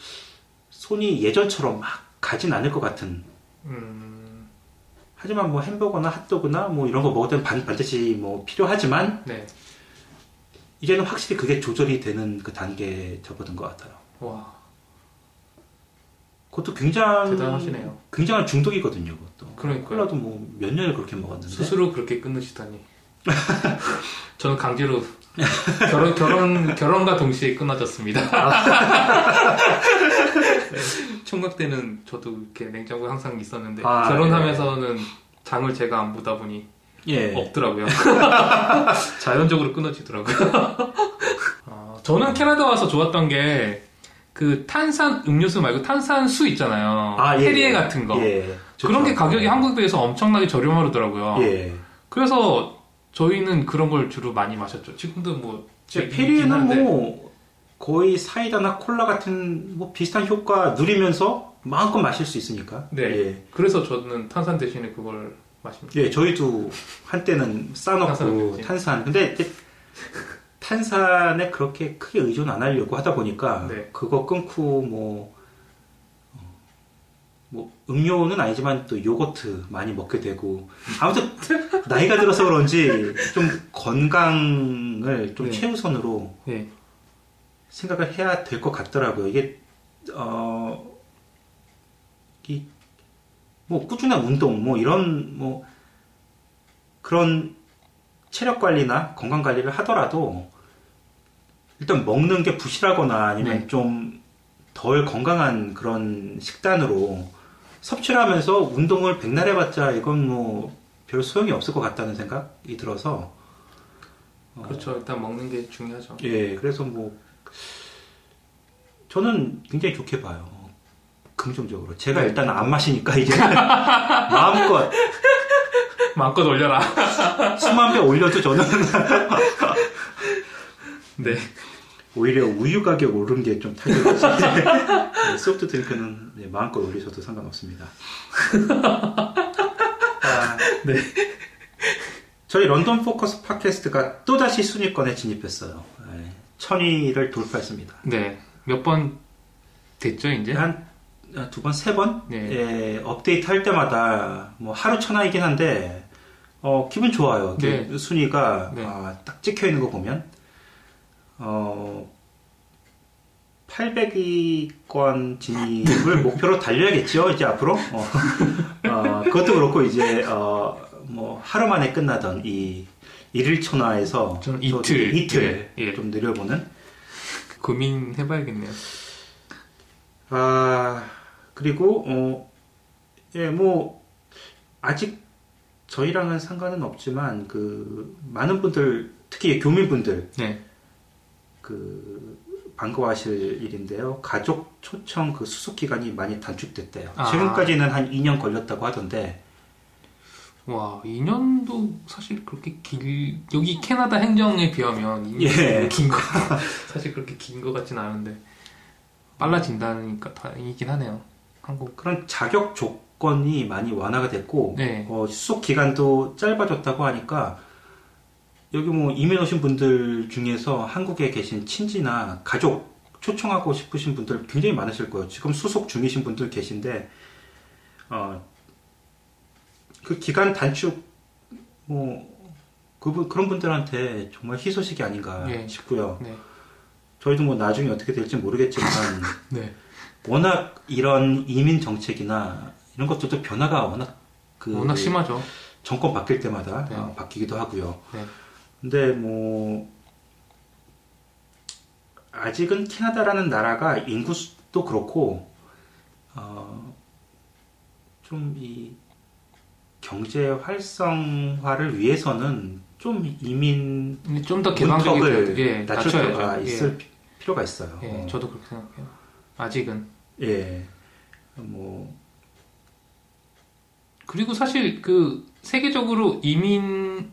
손이 예전처럼 막 가진 않을 것 같은. 음, 하지만 뭐 햄버거나 핫도그나 뭐 이런 거 먹을 때는 반, 반드시 뭐 필요하지만 네. 이제는 확실히 그게 조절이 되는 그 단계에 접어든 것 같아요. 와, 그것도 굉장히 대단하시네요. 굉장한 중독이거든요. 그것도. 그러니까요. 콜라도 뭐 몇 년을 그렇게 먹었는데. 스스로 그렇게 끊으시다니. 저는 강제로 결혼 결혼 결혼과 동시에 끊어졌습니다. 네, 총각 때는 저도 이렇게 냉장고에 항상 있었는데 아, 결혼하면서는 장을 제가 안 보다 보니 예. 없더라고요. 자연적으로 끊어지더라고요. 아, 저는 캐나다 와서 좋았던 게 그 탄산 음료수 말고 탄산수 있잖아요. 아, 예, 페리에 예. 같은 거. 예. 그런 게. 가격이 한국에 비해서 엄청나게 저렴하더라고요. 예. 그래서 저희는 그런 걸 주로 많이 마셨죠. 지금도 뭐 페리에는. 뭐 거의 사이다나 콜라 같은 뭐 비슷한 효과 누리면서 마음껏 마실 수 있으니까. 네. 예. 그래서 저는 탄산 대신에 그걸 마십니다. 예, 저희도 한때는 싸놓고. 탄산. 근데 이제 탄산에 그렇게 크게 의존 안 하려고 하다 보니까 네. 그거 끊고 뭐, 어, 뭐 음료는 아니지만 또 요거트 많이 먹게 되고 아무튼 나이가 들어서 그런지 좀 건강을 좀 네. 최우선으로 네. 생각을 해야 될 것 같더라고요. 이게 어, 이, 뭐 꾸준한 운동, 뭐 이런 뭐 그런 체력 관리나 건강 관리를 하더라도 일단 먹는 게 부실하거나 아니면 네. 좀덜 건강한 그런 식단으로 섭취를 하면서 운동을 백날 해봤자 이건 뭐 별 소용이 없을 것 같다는 생각이 들어서 어, 그렇죠. 일단 먹는 게 중요하죠. 예, 그래서 뭐 저는 굉장히 좋게 봐요. 긍정적으로. 제가 네. 일단 안 마시니까 이제 마음껏 마음껏 올려라. 수만 배 올려도 저는 네. 오히려 우유 가격 오른 게 좀 타격이지. 네, 소프트 드링크는 네, 마음껏 올리셔도 상관없습니다. 아, 네. 저희 런던 포커스 팟캐스트가 또다시 순위권에 진입했어요. 네, 천위를 돌파했습니다. 네. 몇 번 됐죠, 이제? 한 두 번, 세 번? 네. 예, 업데이트 할 때마다 뭐 하루 천하이긴 한데 어, 기분 좋아요. 네. 순위가 네. 아, 딱 찍혀 있는 거 보면 어, 800위권 진입을 목표로 달려야겠죠, 이제 앞으로. 어, 어, 그것도 그렇고 이제 어, 뭐 하루 만에 끝나던 이 일일 저는 또 이틀. 이틀 네, 예. 좀 느려보는 고민해봐야겠네요. 아, 그리고 어, 예, 뭐 아직 저희랑은 상관은 없지만 그 많은 분들 특히 교민분들 네. 그 반가워하실 일인데요. 가족 초청 그 수속 기간이 많이 단축됐대요. 아. 지금까지는 한 2년 걸렸다고 하던데 와, 2년도 사실 그렇게 길, 여기 캐나다 행정에 비하면 2년이 예. 긴 거, 사실 그렇게 긴 거 같진 않은데, 빨라진다니까 다행이긴 하네요. 한국. 그런 자격 조건이 많이 완화가 됐고 네. 어, 수속 기간도 짧아졌다고 하니까 여기 뭐 이민 오신 분들 중에서 한국에 계신 친지나 가족 초청하고 싶으신 분들 굉장히 많으실 거예요. 지금 수속 중이신 분들 계신데 어, 그 기간 단축 뭐 그분 그런 분들한테 정말 희소식이 아닌가 예. 싶고요. 네. 저희도 뭐 나중에 어떻게 될지 모르겠지만 네. 워낙 이런 이민 정책이나 이런 것들도 변화가 워낙 그 워낙 심하죠. 정권 바뀔 때마다 네. 어, 바뀌기도 하고요. 네. 근데 뭐 아직은 캐나다라는 나라가 인구도 그렇고 어, 좀 이 경제 활성화를 위해서는 좀 이민 좀더 돼야- 예, 낮출 필요가. 있을 피- 필요가 있어요. 예, 예, 어, 저도 그렇게 생각해요. 아직은. 예. 뭐 그리고 사실 그 세계적으로 이민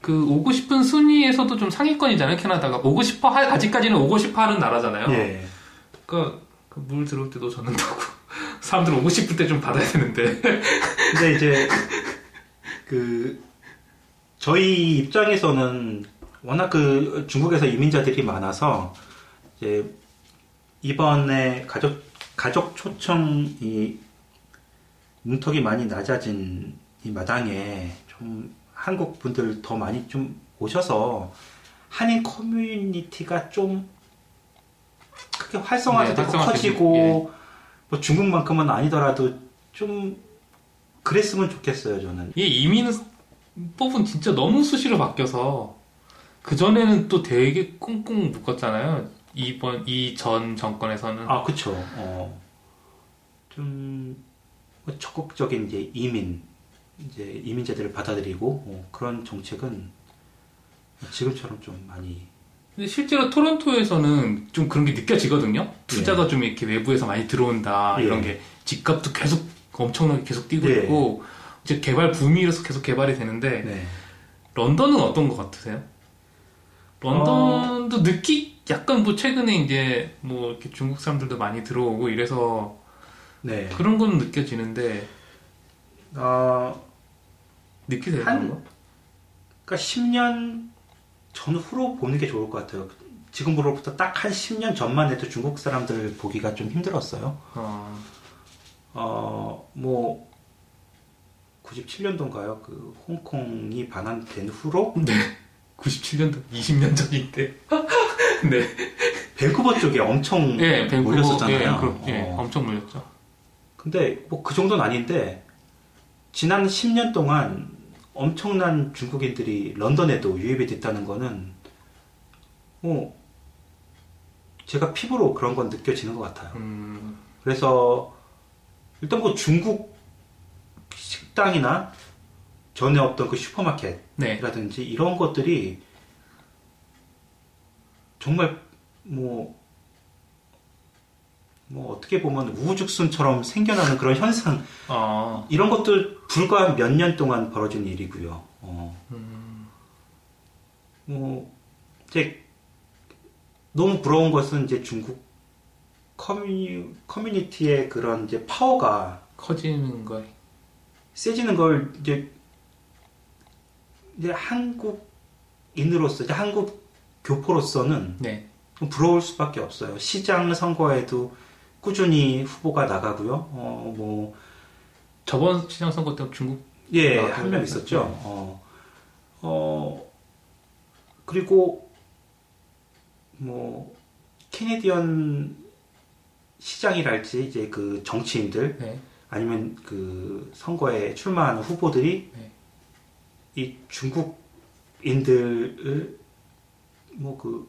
그 오고 싶은 순위에서도 좀 상위권이잖아요 캐나다가 오고 싶어 할 아직까지는 오고 싶어 하는 나라잖아요. 예. 그러니까 그 물 들어올 때도 젖는다고 사람들 오고 싶을 때 좀 받아야 되는데. 근데 이제 그 저희 입장에서는 워낙 그 중국에서 이민자들이 많아서 이제 이번에 가족 가족 초청 이 문턱이 많이 낮아진 이 마당에 좀 한국 분들 더 많이 좀 오셔서 한인 커뮤니티가 좀 크게 활성화도 네, 커지고 뭐 중국만큼은 아니더라도 좀 그랬으면 좋겠어요 저는. 이 이민 법은 진짜 너무 수시로 바뀌어서 그 전에는 또 되게 꽁꽁 묶었잖아요. 이번 이 전 정권에서는 아 그쵸. 어. 좀뭐 적극적인 이제 이민 이제 이민자들을 받아들이고 어, 그런 정책은 지금처럼 좀 많이 근데 실제로 토론토에서는 좀 그런 게 느껴지거든요. 투자가 좀 이렇게 외부에서 많이 들어온다 예. 이런 게 집값도 계속 엄청나게 계속 뛰고 예. 있고 이제 개발 붐이라서 계속 개발이 되는데 네. 런던은 어떤 것 같으세요? 런던도 느끼 약간 뭐 최근에 이제 뭐 이렇게 중국 사람들도 많이 들어오고 이래서 네. 그런 건 느껴지는데 어, 느끼세요? 한- 거? 그러니까 10년 전후로 보는 게 좋을 것 같아요. 지금으로부터 딱 한 10년 전만 해도 중국 사람들 보기가 좀 힘들었어요. 어, 어, 뭐 97년도인가요? 그 홍콩이 반환된 후로 네. 97년도 20년 전인데. 네. 밴쿠버 쪽에 엄청 예, 밴쿠버 몰렸었잖아요. 예, 그렇- 예, 어. 엄청 몰렸죠. 근데 뭐 그 정도는 아닌데 지난 10년 동안 엄청난 중국인들이 런던에도 유입이 됐다는 거는 뭐 제가 피부로 그런 건 느껴지는 것 같아요. 음, 그래서 일단 뭐 중국 식당이나 전에 없던 그 슈퍼마켓이라든지 네. 이런 것들이 정말 뭐, 뭐 어떻게 보면 우후죽순처럼 생겨나는 그런 현상 어, 이런 것도 불과 몇 년 동안 벌어진 일이고요. 어, 음, 뭐 이제 너무 부러운 것은 이제 중국 커뮤, 커뮤니티의 그런 이제 파워가 커지는 거. 세지는 걸 이제 이제 한국인으로서 이제 한국 교포로서는 네. 좀 부러울 수밖에 없어요. 시장 선거에도 꾸준히 후보가 나가고요. 어, 뭐 저번 시장 선거 때 중국 예. 한 명 있었죠. 네. 어, 어, 그리고, 뭐, 캐네디언 시장이랄지, 이제 그 정치인들, 네. 아니면 그 선거에 출마하는 후보들이 네. 이 중국인들을 뭐 그,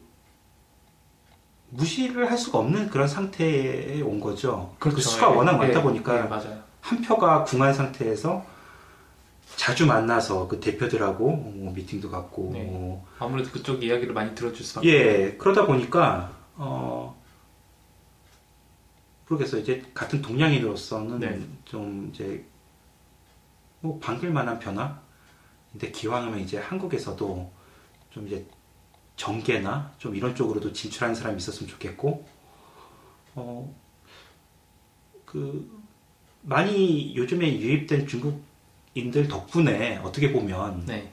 무시를 할 수가 없는 그런 상태에 온 거죠. 그 그렇죠. 수가 예. 워낙 예, 많다 보니까 예, 맞아요. 한 표가 궁한 상태에서 자주 만나서 그 대표들하고 뭐 미팅도 갖고 네. 뭐 아무래도 그쪽 이야기를 많이 들어줄 수밖에. 예 그러다 보니까 어 모르겠어요 이제 같은 동양인으로서는 네. 좀 이제 뭐 반길 만한 변화 근데 기왕이면 이제 한국에서도 좀 이제 정계나 좀 이런 쪽으로도 진출하는 사람이 있었으면 좋겠고 어 그 많이 요즘에 유입된 중국인들 덕분에 어떻게 보면 네.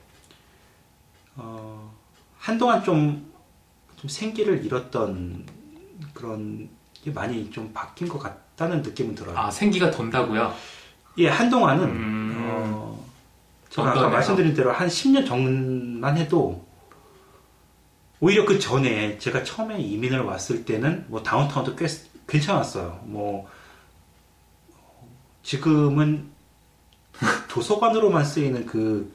어, 한동안 좀, 좀 생기를 잃었던 그런 게 많이 좀 바뀐 것 같다는 느낌은 들어요. 아 생기가 돈다고요? 예, 한동안은, 음. 어, 제가 아까. 말씀드린 대로 한 10년 전만 해도 오히려 그 전에 제가 처음에 이민을 왔을 때는 뭐 다운타운도 꽤 괜찮았어요. 뭐, 지금은 도서관으로만 쓰이는 그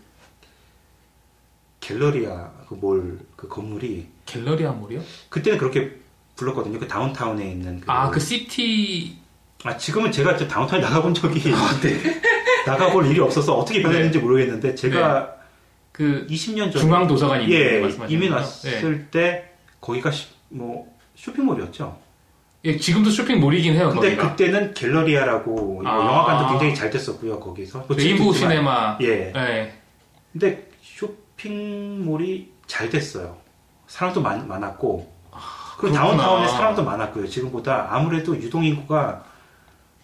갤러리아 그 몰 그 건물이 갤러리아 mall이요? 그때는 그렇게 불렀거든요. 그 다운타운에 있는 그 아그 시티 아, 지금은 제가 저 다운타운 에 나가본 적이 아, 네. 나가볼 일이 없어서 어떻게 변했는지 모르겠는데 제가 그 20년 전에 중앙 도서관이 예, 이민 거죠? 왔을 때 거기가 시- 뭐 쇼핑몰이었죠. 예, 지금도 쇼핑몰이긴 해요. 근데 거기가. 그때는 갤러리아라고 뭐 아. 영화관도 굉장히 잘 됐었고요. 거기서 뭐 레인보우 시네마. 예. 예. 근데 쇼핑몰이 잘 됐어요. 사람도 많, 많았고 그리고 그렇구나. 다운타운에 사람도 많았고요. 지금보다 아무래도 유동 인구가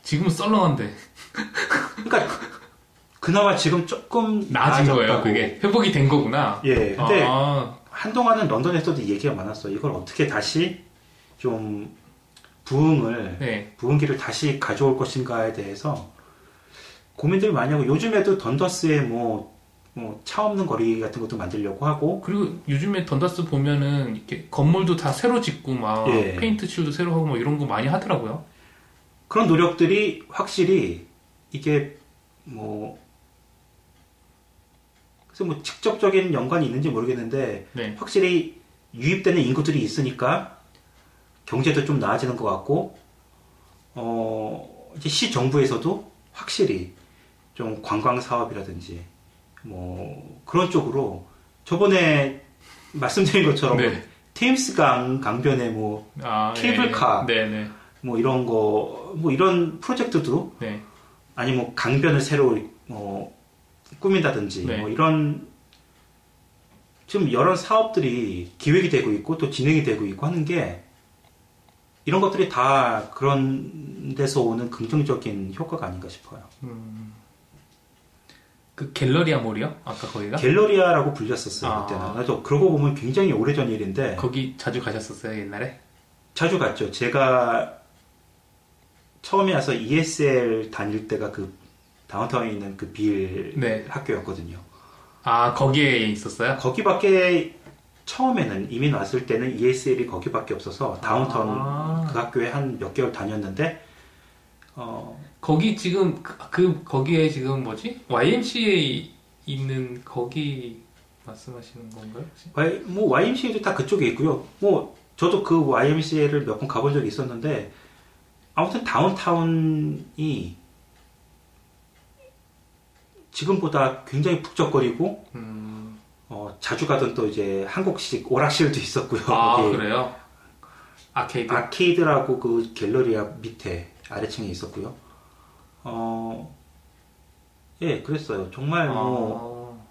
지금은 썰렁한데 그러니까 그나마 지금 조금 나아진 거예요. 나아졌다고. 그게 회복이 된 거구나. 예, 근데 아, 한동안은 런던에서도 얘기가 많았어요. 이걸 어떻게 다시 좀 부흥을 네. 부흥기를 다시 가져올 것인가에 대해서 고민들 많이 하고 요즘에도 던더스에 뭐, 뭐 차 없는 거리 같은 것도 만들려고 하고 그리고 요즘에 던더스 보면은 이렇게 건물도 다 새로 짓고 막 예. 페인트 칠도 새로 하고 뭐 이런 거 많이 하더라고요. 그런 노력들이 확실히 이게 뭐 그래서 뭐 직접적인 연관이 있는지 모르겠는데 네. 확실히 유입되는 인구들이 있으니까 경제도 좀 나아지는 것 같고 어 이제 시 정부에서도 확실히 좀 관광 사업이라든지 뭐 그런 쪽으로 저번에 말씀드린 것처럼 네. 테임스강 강변에 뭐 아, 케이블카. 네, 네, 뭐 이런 거, 뭐 이런 프로젝트도 네. 아니 뭐 강변을 새로 어, 꾸민다든지 네. 뭐 이런 지금 여러 사업들이 기획이 되고 있고 또 진행이 되고 있고 하는 게 이런 것들이 다 그런 데서 오는 긍정적인 효과가 아닌가 싶어요. 그 갤러리아 몰이요? 아까 거기가? 갤러리아라고 불렸었어요 아. 그때는. 나도 그러고 보면 굉장히 오래전 일인데 거기 자주 가셨었어요 옛날에? 자주 갔죠. 제가 처음에 와서 ESL 다닐 때가 그 다운타운에 있는 그 빌 네. 학교였거든요. 아 거기에 있었어요? 거기밖에 처음에는 이민 왔을 때는 ESL이 거기밖에 없어서 다운타운 아. 그 학교에 한 몇 개월 다녔는데 어, 거기 지금 그, 그 거기에 지금 뭐지? YMCA 있는 거기 말씀하시는 건가요? Y, 뭐 YMCA도 다 그쪽에 있고요. 뭐 저도 그 YMCA를 몇 번 가본 적이 있었는데 아무튼 다운타운이 지금보다 굉장히 북적거리고 음, 어, 자주 가던 또 이제 한국식 오락실도 있었고요. 아 그래요? 아케이드. 아케이드라고 그 갤러리아 밑에 아래층에 있었고요. 어, 예, 그랬어요. 정말 뭐, 아,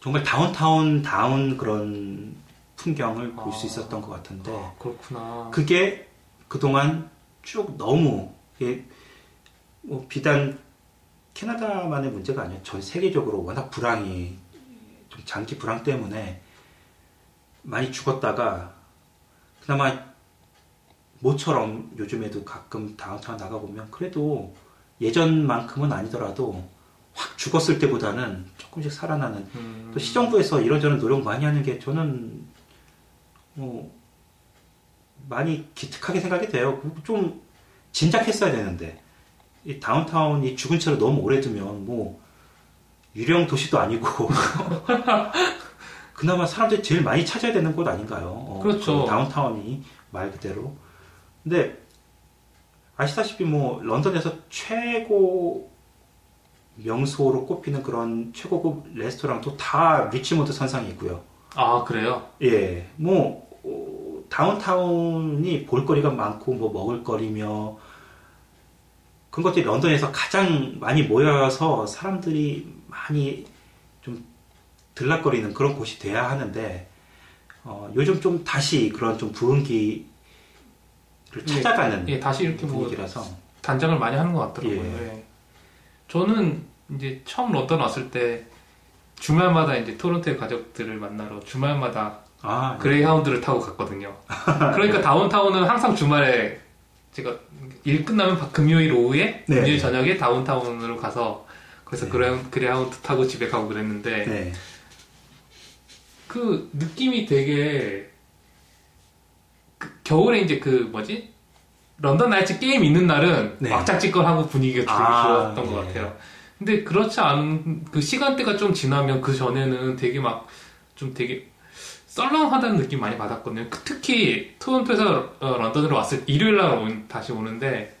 정말 다운타운 다운 그런 풍경을 볼수 아. 있었던 것 같은데, 아, 그렇구나. 그게 그동안 쭉 너무, 예, 뭐, 비단 캐나다만의 문제가 아니에요. 전 세계적으로 워낙 불황이, 좀 장기 불황 때문에 많이 죽었다가, 그나마 모처럼 요즘에도 가끔 다운타운 나가 보면 그래도 예전만큼은 아니더라도 확 죽었을 때보다는 조금씩 살아나는 음, 또 시정부에서 이런저런 노력 많이 하는 게 저는 뭐 많이 기특하게 생각이 돼요. 좀 진작했어야 되는데 이 다운타운이 죽은 채로 너무 오래 두면 뭐 유령 도시도 아니고 그나마 사람들이 제일 많이 찾아야 되는 곳 아닌가요? 어, 그렇죠. 그 다운타운이 말 그대로 근데 아시다시피 뭐 런던에서 최고 명소로 꼽히는 그런 최고급 레스토랑도 다 리치몬드 선상에 있고요. 아 그래요? 예, 뭐 어, 다운타운이 볼거리가 많고 뭐 먹을거리며 그런 것들이 런던에서 가장 많이 모여서 사람들이 많이 좀 들락거리는 그런 곳이 돼야 하는데 어, 요즘 좀 다시 그런 좀 부흥기를 찾아가는 예, 다시 이렇게 뭐 분위기라서 단장을 많이 하는 것 같더라고요. 예. 예. 저는 이제 처음 런던 왔을 때 주말마다 이제 토론토의 가족들을 만나러 주말마다 아 그레이하운드를 타고 갔거든요. 그러니까 다운타운은 항상 주말에 제가 일 끝나면 바- 금요일 오후에 네. 금요일 저녁에 다운타운으로 가서 그래서 네. 그레, 그레이하운드 타고 집에 가고 그랬는데 네. 그 느낌이 되게 그 겨울에 이제 그 뭐지 런던 나이츠 게임 있는 날은 네. 왁작지껄하고 분위기가 되게 아, 좋았던 것 네. 같아요. 근데 그렇지 않은 그 시간대가 좀 지나면 그 전에는 되게 막 좀 되게 썰렁하다는 느낌 많이 받았거든요. 그- 특히 토론토에서 어, 런던으로 왔을 때 일요일 날 온- 다시 오는데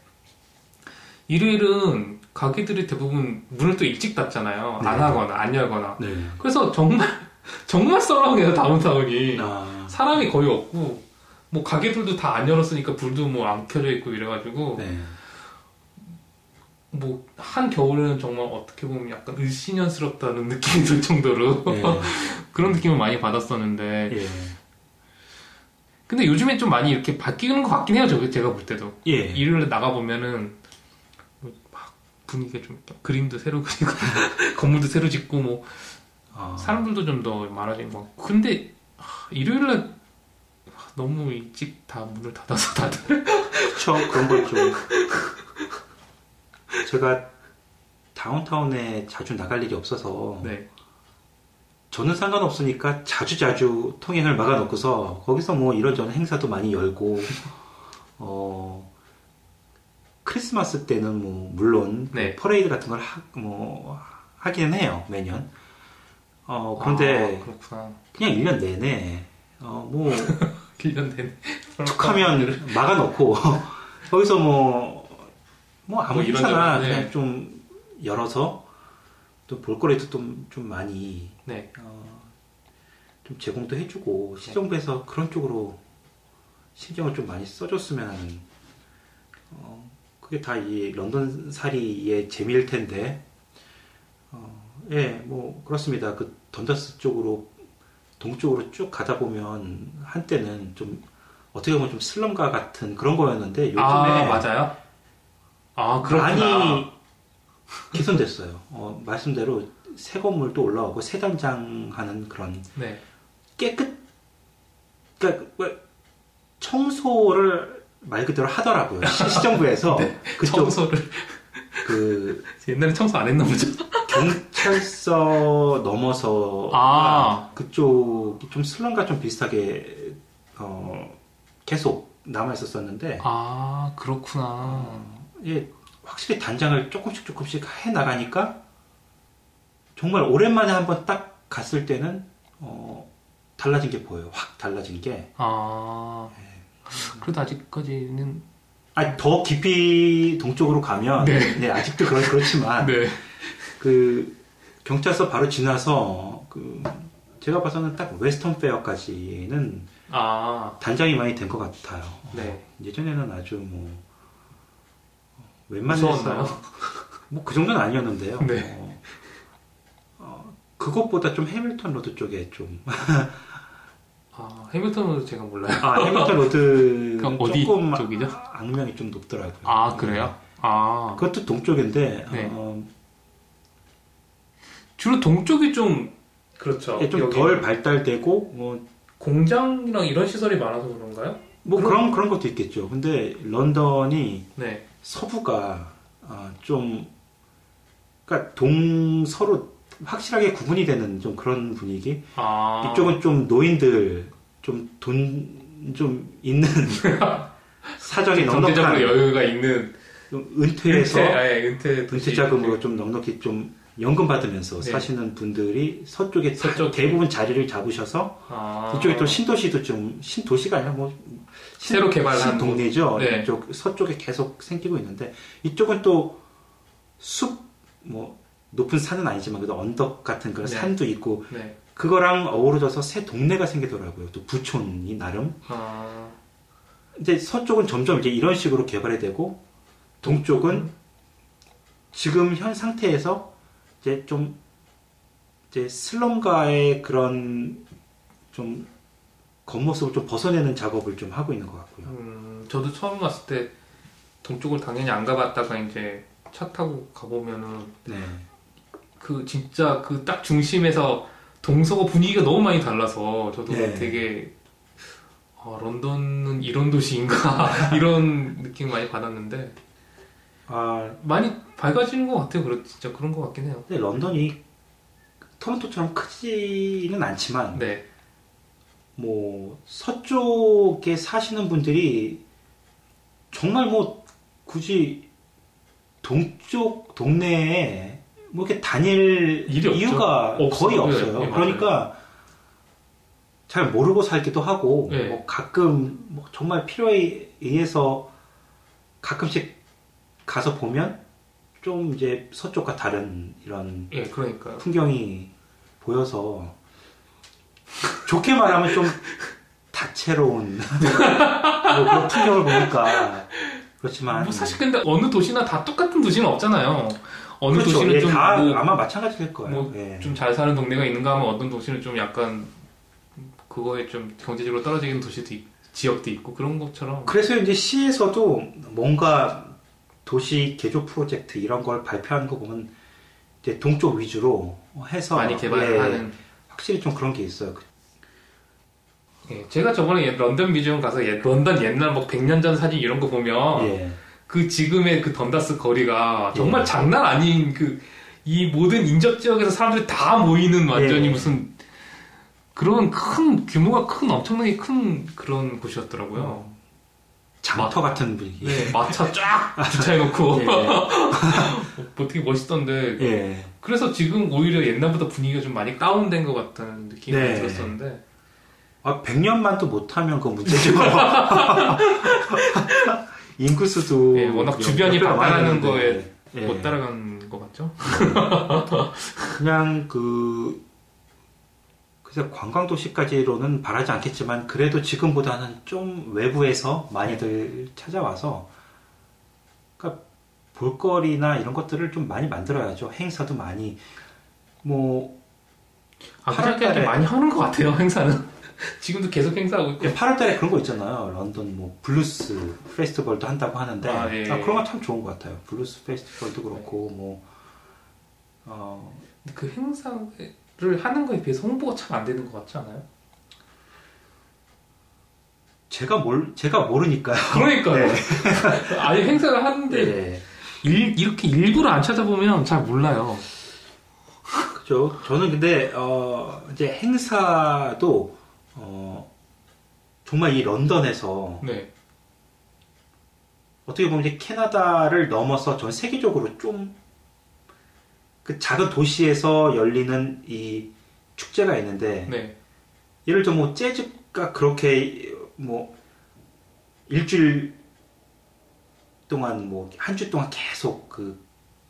일요일은 가게들이 대부분 문을 또 일찍 닫잖아요. 안 네. 하거나 안 열거나. 네. 그래서 정말 정말 썰렁해요 다운타운이. 아, 사람이 거의 없고 뭐 가게들도 다 안 열었으니까 불도 뭐 안 켜져 있고 이래가지고 네. 뭐 한 겨울에는 정말 어떻게 보면 약간 을씨년스럽다는 느낌이 들 정도로 네. 그런 느낌을 많이 받았었는데 예. 근데 요즘엔 좀 많이 이렇게 바뀌는 것 같긴 해요 저 제가 볼 때도 예. 일요일에 나가 보면은 뭐 막 분위기가 좀 그림도 새로 그리고 건물도 새로 짓고 뭐 아, 사람들도 좀 더 많아진 것 같고 근데 하, 일요일날 너무 일찍 다 문을 닫아서 다들 그쵸 그런 걸좀 제가 다운타운에 자주 나갈 일이 없어서 네. 저는 상관없으니까 자주 자주 통행을 막아놓고서 거기서 뭐 이런저런 행사도 많이 열고 어 크리스마스 때는 뭐 물론 네. 퍼레이드 같은 걸 하, 뭐 하기는 해요 매년 어 그런데 아, 그냥 1년 내내 어뭐 1년 내내 툭하면 막아놓고 거기서 뭐 뭐 아무 뭐 괜찮아 이런저런, 네. 그냥 좀 열어서 또 볼거리도 좀, 좀 많이 네. 어, 좀 제공도 해주고 시정부에서 그런 쪽으로 신경을 좀 많이 써줬으면 하는 어, 그게 다 이 런던 살이의 재미일 텐데 어, 예, 뭐 그렇습니다. 그 던더스 쪽으로 동쪽으로 쭉 가다 보면 한때는 좀 어떻게 보면 좀 슬럼가 같은 그런 거였는데 요즘에 아 맞아요 아 그렇구나 많이 개선됐어요. 어, 말씀대로 새 건물도 올라오고 새 단장하는 그런 네. 깨끗 그러니까 뭐 청소를 말 그대로 하더라고요. 시- 시정부에서 그쪽 청소를 그 옛날에 청소 안 했나 보죠 경찰서 넘어서 아. 그쪽이 좀 슬럼과 좀 비슷하게 어, 계속 남아 있었었는데 아 그렇구나 예, 확실히 단장을 조금씩 조금씩 해 나가니까 정말 오랜만에 한번 딱 갔을 때는 어, 달라진 게 보여요. 확 달라진 게. 아 그래도 아직까지는 아, 더 깊이 동쪽으로 가면 네. 네, 아직도 그렇, 그렇지만 네 그 경찰서 바로 지나서 그 제가 봐서는 딱 웨스턴 페어까지는 아, 단장이 많이 된 것 같아요. 네. 예전에는 아주 뭐 웬만해서 뭐그 정도는 아니었는데요. 네. 어, 어, 그것보다 좀 해밀턴 로드 쪽에 좀 아 해밀턴은 제가 몰라요. 아, 해밀턴 로드 어디 조금 쪽이죠? 악명이 좀 높더라고요. 아 그래요? 아 그것도 동쪽인데 네. 어, 주로 동쪽이 좀 그렇죠. 좀 여기 덜 발달되고 뭐, 공장이랑 이런 시설이 많아서 그런가요? 뭐 그럼- 그런 그런 것도 있겠죠. 근데 런던이 네. 서부가 어, 좀 그러니까 동서로 확실하게 구분이 되는 좀 그런 분위기. 아 이쪽은 좀 노인들 좀 돈 좀 있는 사정이 넉넉한 여유가 있는 좀 은퇴해서 은퇴, 아예 은퇴 은퇴 자금으로 좀 넉넉히 좀 연금 받으면서 네. 사시는 분들이 서쪽에 다- 서쪽. 대부분 자리를 잡으셔서 아 이쪽에 또 신도시도 좀 신도시가 아니라 뭐 새로 개발한 동네죠. 네. 이쪽 서쪽에 계속 생기고 있는데 이쪽은 또 숲 뭐 높은 산은 아니지만 그래도 언덕 같은 그런 네. 산도 있고 네. 그거랑 어우러져서 새 동네가 생기더라고요. 또 부촌이 나름. 아, 이제 서쪽은 점점 이제 이런 식으로 개발이 되고 동쪽은 지금 현 상태에서 이제 좀 이제 슬럼가의 그런 좀 겉모습을 좀 벗어내는 작업을 좀 하고 있는 것 같고요. 음, 저도 처음 왔을 때 동쪽을 당연히 안 가봤다가 이제 차 타고 가보면은 네. 그 진짜 그 딱 중심에서 동서고 분위기가 너무 많이 달라서 저도 네. 되게 아, 런던은 이런 도시인가 이런 느낌 많이 받았는데 아, 많이 밝아지는 것 같아요. 그렇 진짜 그런 것 같긴 해요. 근데 런던이 토론토처럼 크지는 않지만 네, 뭐 서쪽에 사시는 분들이 정말 뭐 굳이 동쪽 동네에 뭐 이렇게 다닐 일이 없죠. 이유가 없어요. 거의 네, 없어요. 네. 그러니까 잘 모르고 살기도 하고 네. 뭐 가끔 뭐 정말 필요에 의해서 가끔씩 가서 보면 좀 이제 서쪽과 다른 이런 예, 그러니까요. 풍경이 보여서 좋게 말하면 좀 다채로운 뭐 그런 풍경을 보니까 그렇지만 뭐 사실 근데 어느 도시나 다 똑같은 도시는 없잖아요. 어느 그렇죠. 도시는 예, 좀다 뭐, 아마 마찬가지일 거예요. 뭐 예. 좀잘 사는 동네가 있는가 하면 어떤 도시는 좀 약간 그거에 좀 경제적으로 떨어지는 도시도 있, 지역도 있고 그런 것처럼 그래서 이제 시에서도 뭔가 도시 개조 프로젝트 이런 걸 발표하는 거 보면 이제 동쪽 위주로 해서 많이 개발을 예, 하는 확실히 좀 그런 게 있어요. 예, 제가 저번에 옛- 런던 뮤지엄 가서 옛- 런던 옛날 뭐 100년 전 사진 이런 거 보면 예. 그 지금의 그 던다스 거리가 정말 예. 장난 아닌 그 이 모든 인접 지역에서 사람들이 다 모이는 완전히 예. 무슨 그런 큰 규모가 큰 엄청나게 큰 그런 곳이었더라고요. 장터 같은 분위기. 네, 마차 쫙 주차해놓고 예. 뭐 되게 멋있던데 예. 그래서 지금 오히려 옛날보다 분위기가 좀 많이 다운된 것 같다는 느낌이 네. 들었었는데 아, 100년만도 못하면 그 문제죠. 인구수도. 예, 워낙 몇- 주변이 되는데, 거에 예. 못 따라간 것 같죠? 그냥 그, 그래서 관광도시까지로는 바라지 않겠지만, 그래도 지금보다는 좀 외부에서 많이들 찾아와서, 볼거리나 이런 것들을 좀 많이 만들어야죠. 행사도 많이, 뭐, 아, 그렇게 달에- 많이 하는 것 같아요 행사는. 지금도 계속 행사하고 있고. 8월 달에 그런 거 있잖아요. 런던 뭐 블루스 페스티벌도 한다고 하는데 아, 예. 아, 그런 건참 좋은 것 같아요. 블루스 페스티벌도 그렇고 뭐 어, 그 행사를 하는 거에 비해서 홍보가 참 안 되는 것 같지 않아요? 제가 뭘 제가 모르니까요. 그러니까요. 네. 아예 행사를 하는데 네. 일, 이렇게 일부러 안 찾아보면 잘 몰라요. 그죠. 저는 근데 어, 이제 행사도 어, 정말 이 런던에서 네. 어떻게 보면 이제 캐나다를 넘어서 전 세계적으로 좀 그 작은 도시에서 열리는 이 축제가 있는데 네. 예를 들어 뭐 재즈가 그렇게 뭐 일주일 동안 뭐 한 주 동안 계속 그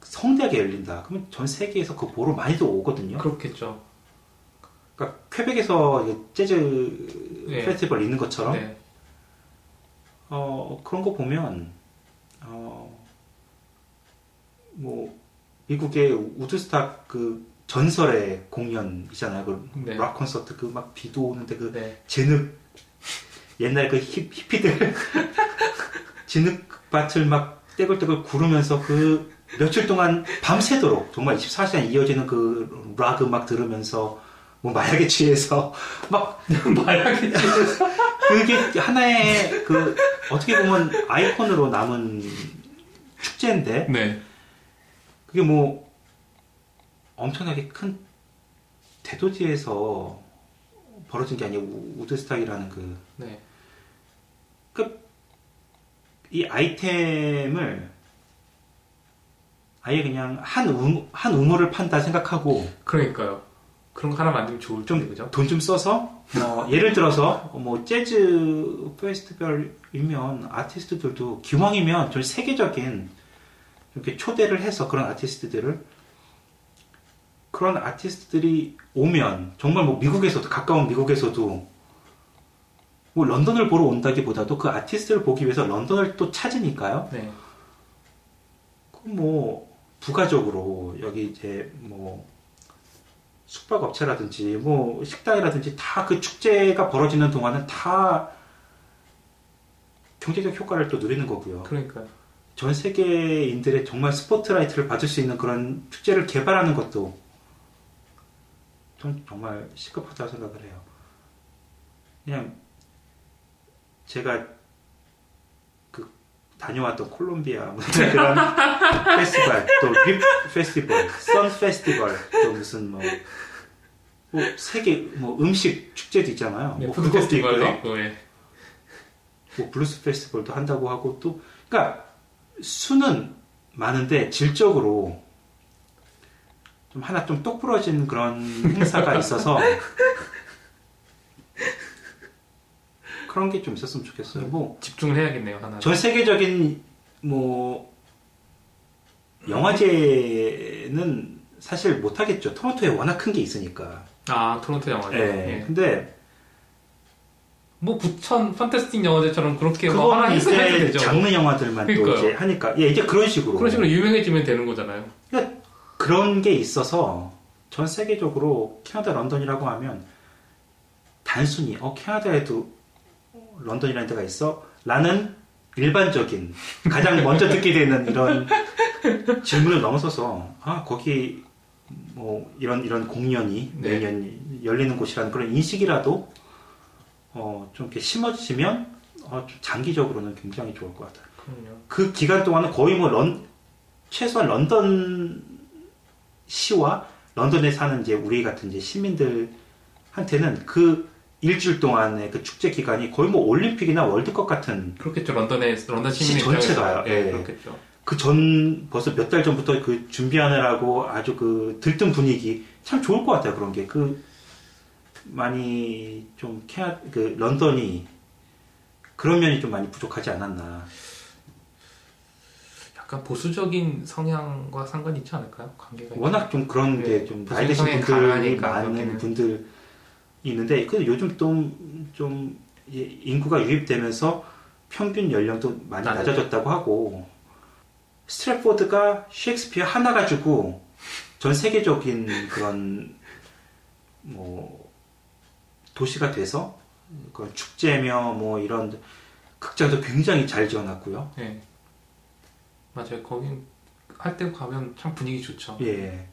성대하게 열린다. 그러면 전 세계에서 그 보러 많이들 오거든요. 그렇겠죠. 그러니까 이게 재즈 네. 페스티벌 있는 것처럼 네. 어 그런 거 보면 어 뭐 미국의 우드스탁 그 전설의 공연이잖아요. 그 네. 락 콘서트 그 막 비도 오는데 그 네. 진흙 옛날 그 힙, 히피들 진흙 밭을 막 떼굴떼굴 구르면서 그 며칠 동안 밤새도록 정말 24시간 이어지는 그 락 음악 들으면서 뭐 마약에 취해서 막 마약이 그게 하나의 그 어떻게 보면 아이콘으로 남은 축제인데 네. 그게 뭐 엄청나게 큰 대도시에서 벌어진 게 아니고 우- 우드스탁이라는 그 네. 이 아이템을 아예 그냥 한, 음, 한 우물을 판다 생각하고 그러니까요. 그런 거 하나 만들면 좋을 좀 그죠? 돈 좀 써서 어, 예를 들어서 뭐 재즈 페스티벌이면 아티스트들도 기왕이면 좀 세계적인 이렇게 초대를 해서 그런 아티스트들을 그런 아티스트들이 오면 정말 뭐 미국에서도 가까운 미국에서도 뭐 런던을 보러 온다기보다도 그 아티스트를 보기 위해서 런던을 또 찾으니까요. 네. 그럼 뭐 부가적으로 여기 이제 뭐 숙박 업체라든지 뭐 식당이라든지 다 그 축제가 벌어지는 동안은 다 경제적 효과를 또 누리는 거고요. 그러니까 전 세계인들의 정말 스포트라이트를 받을 수 있는 그런 축제를 개발하는 것도 전 정말 시급하다고 생각을 해요. 그냥 제가 그 다녀왔던 콜롬비아 무슨 그런 페스티벌 또립 페스티벌, 선 페스티벌 또 무슨 뭐, 뭐 세계 뭐 음식 축제도 있잖아요. 네, 뭐 그것도 있고요. 있고 예. 뭐 블루스 페스티벌도 한다고 하고 또 그러니까 수는 많은데 질적으로 좀 하나 좀 똑부러진 그런 행사가 있어서 그런 게 좀 있었으면 좋겠어요. 뭐 집중을 해야겠네요 하나. 전 세계적인 뭐 영화제는 사실 못 하겠죠. 토론토에 워낙 큰 게 있으니까. 아 토론토 영화제. 예. 예. 근데 뭐 부천 판타스틱 영화제처럼 그렇게 뭐 그거는 하나 이제 되죠. 장르 영화들만 또 그러니까요. 이제 하니까 예, 이제 그런 식으로 그런 식으로 유명해지면 되는 거잖아요. 그런 게 있어서 전 세계적으로 캐나다 런던이라고 하면 단순히 어 캐나다에도 런던이라는 데가 있어 라는 일반적인 가장 먼저 듣게 되는 이런 질문을 넘어서서 아 거기 뭐 이런 이런 공연이 네. 매년 열리는 곳이라는 그런 인식이라도 어, 좀 이렇게 심어지면 어, 좀 장기적으로는 굉장히 좋을 것 같아요. 그럼요. 그 기간 동안은 거의 뭐 런, 최소한 런던 시와 런던에 사는 이제 우리 같은 이제 시민들한테는 그 일주일 동안의 그 축제 기간이 거의 뭐 올림픽이나 월드컵 같은 그렇겠죠. 런던에 런던 시민 시 전체가요. 입장에서. 예, 예. 그렇겠죠. 그전 벌써 몇 달 전부터 그 준비하느라고 아주 그 들뜬 분위기 참 좋을 것 같아요. 그런 게 그 많이 좀 캐나 그 런던이 그런 면이 좀 많이 부족하지 않았나. 약간 보수적인 성향과 상관이 있지 않을까요? 관계가 워낙 좀 그런 네, 게좀 나이 드신 분들이 많은. 분들 있는데 그 요즘 좀좀 인구가 유입되면서 평균 연령도 많이. 낮아졌다고 하고 스트랩포드가 셰익스피어 하나 가지고 전 세계적인 그런 뭐 도시가 돼서 그런 축제며 뭐 이런 극장도 굉장히 잘 지어놨고요. 예. 맞아요. 거긴 할 때 가면 참 분위기 좋죠. 예.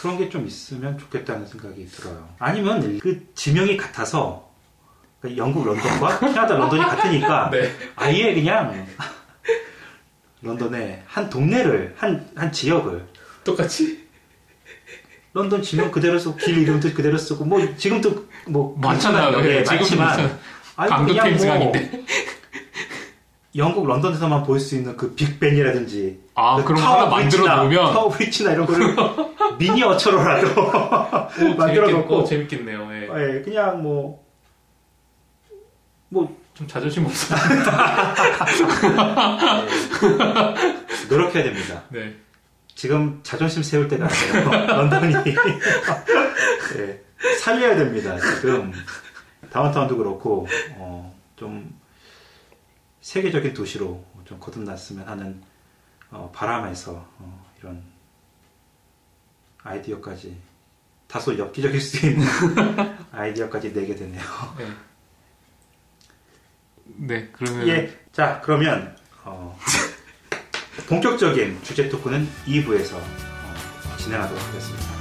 그런 게 좀 있으면 좋겠다는 생각이 들어요. 아니면 그 지명이 같아서 그러니까 영국 런던과 캐나다 런던이 같으니까 네. 아예 그냥 런던의 한 동네를 한, 한 지역을 똑같이 런던 지명 그대로 쓰고 길 이름도 그대로 쓰고 뭐 지금도 뭐 많잖아요. 그렇지만, 예, 예, 지금 많지만 무슨 아니 강도 뭐 강인데. 영국 런던에서만 볼 수 있는 그 빅벤이라든지 아, 그 그럼 타워 하나 만들어 놓으면 타워 브릿지나 이런 거를 미니어처로라도 오, 만들어 놓고 오, 재밌겠네요. 예. 예, 그냥 뭐, 뭐, 좀 자존심 없어. 예, 노력해야 됩니다. 네. 지금 자존심 세울 때가 아니에요. 런던이. 예, 살려야 됩니다. 지금. 다운타운도 그렇고, 어, 좀, 세계적인 도시로 좀 거듭났으면 하는, 어, 바람에서, 어, 이런 아이디어까지, 다소 엽기적일 수 있는 아이디어까지 내게 되네요. 네. 네, 그러면 예. 자, 그러면, 어, 본격적인 주제 토크는 2부에서 어, 진행하도록 하겠습니다.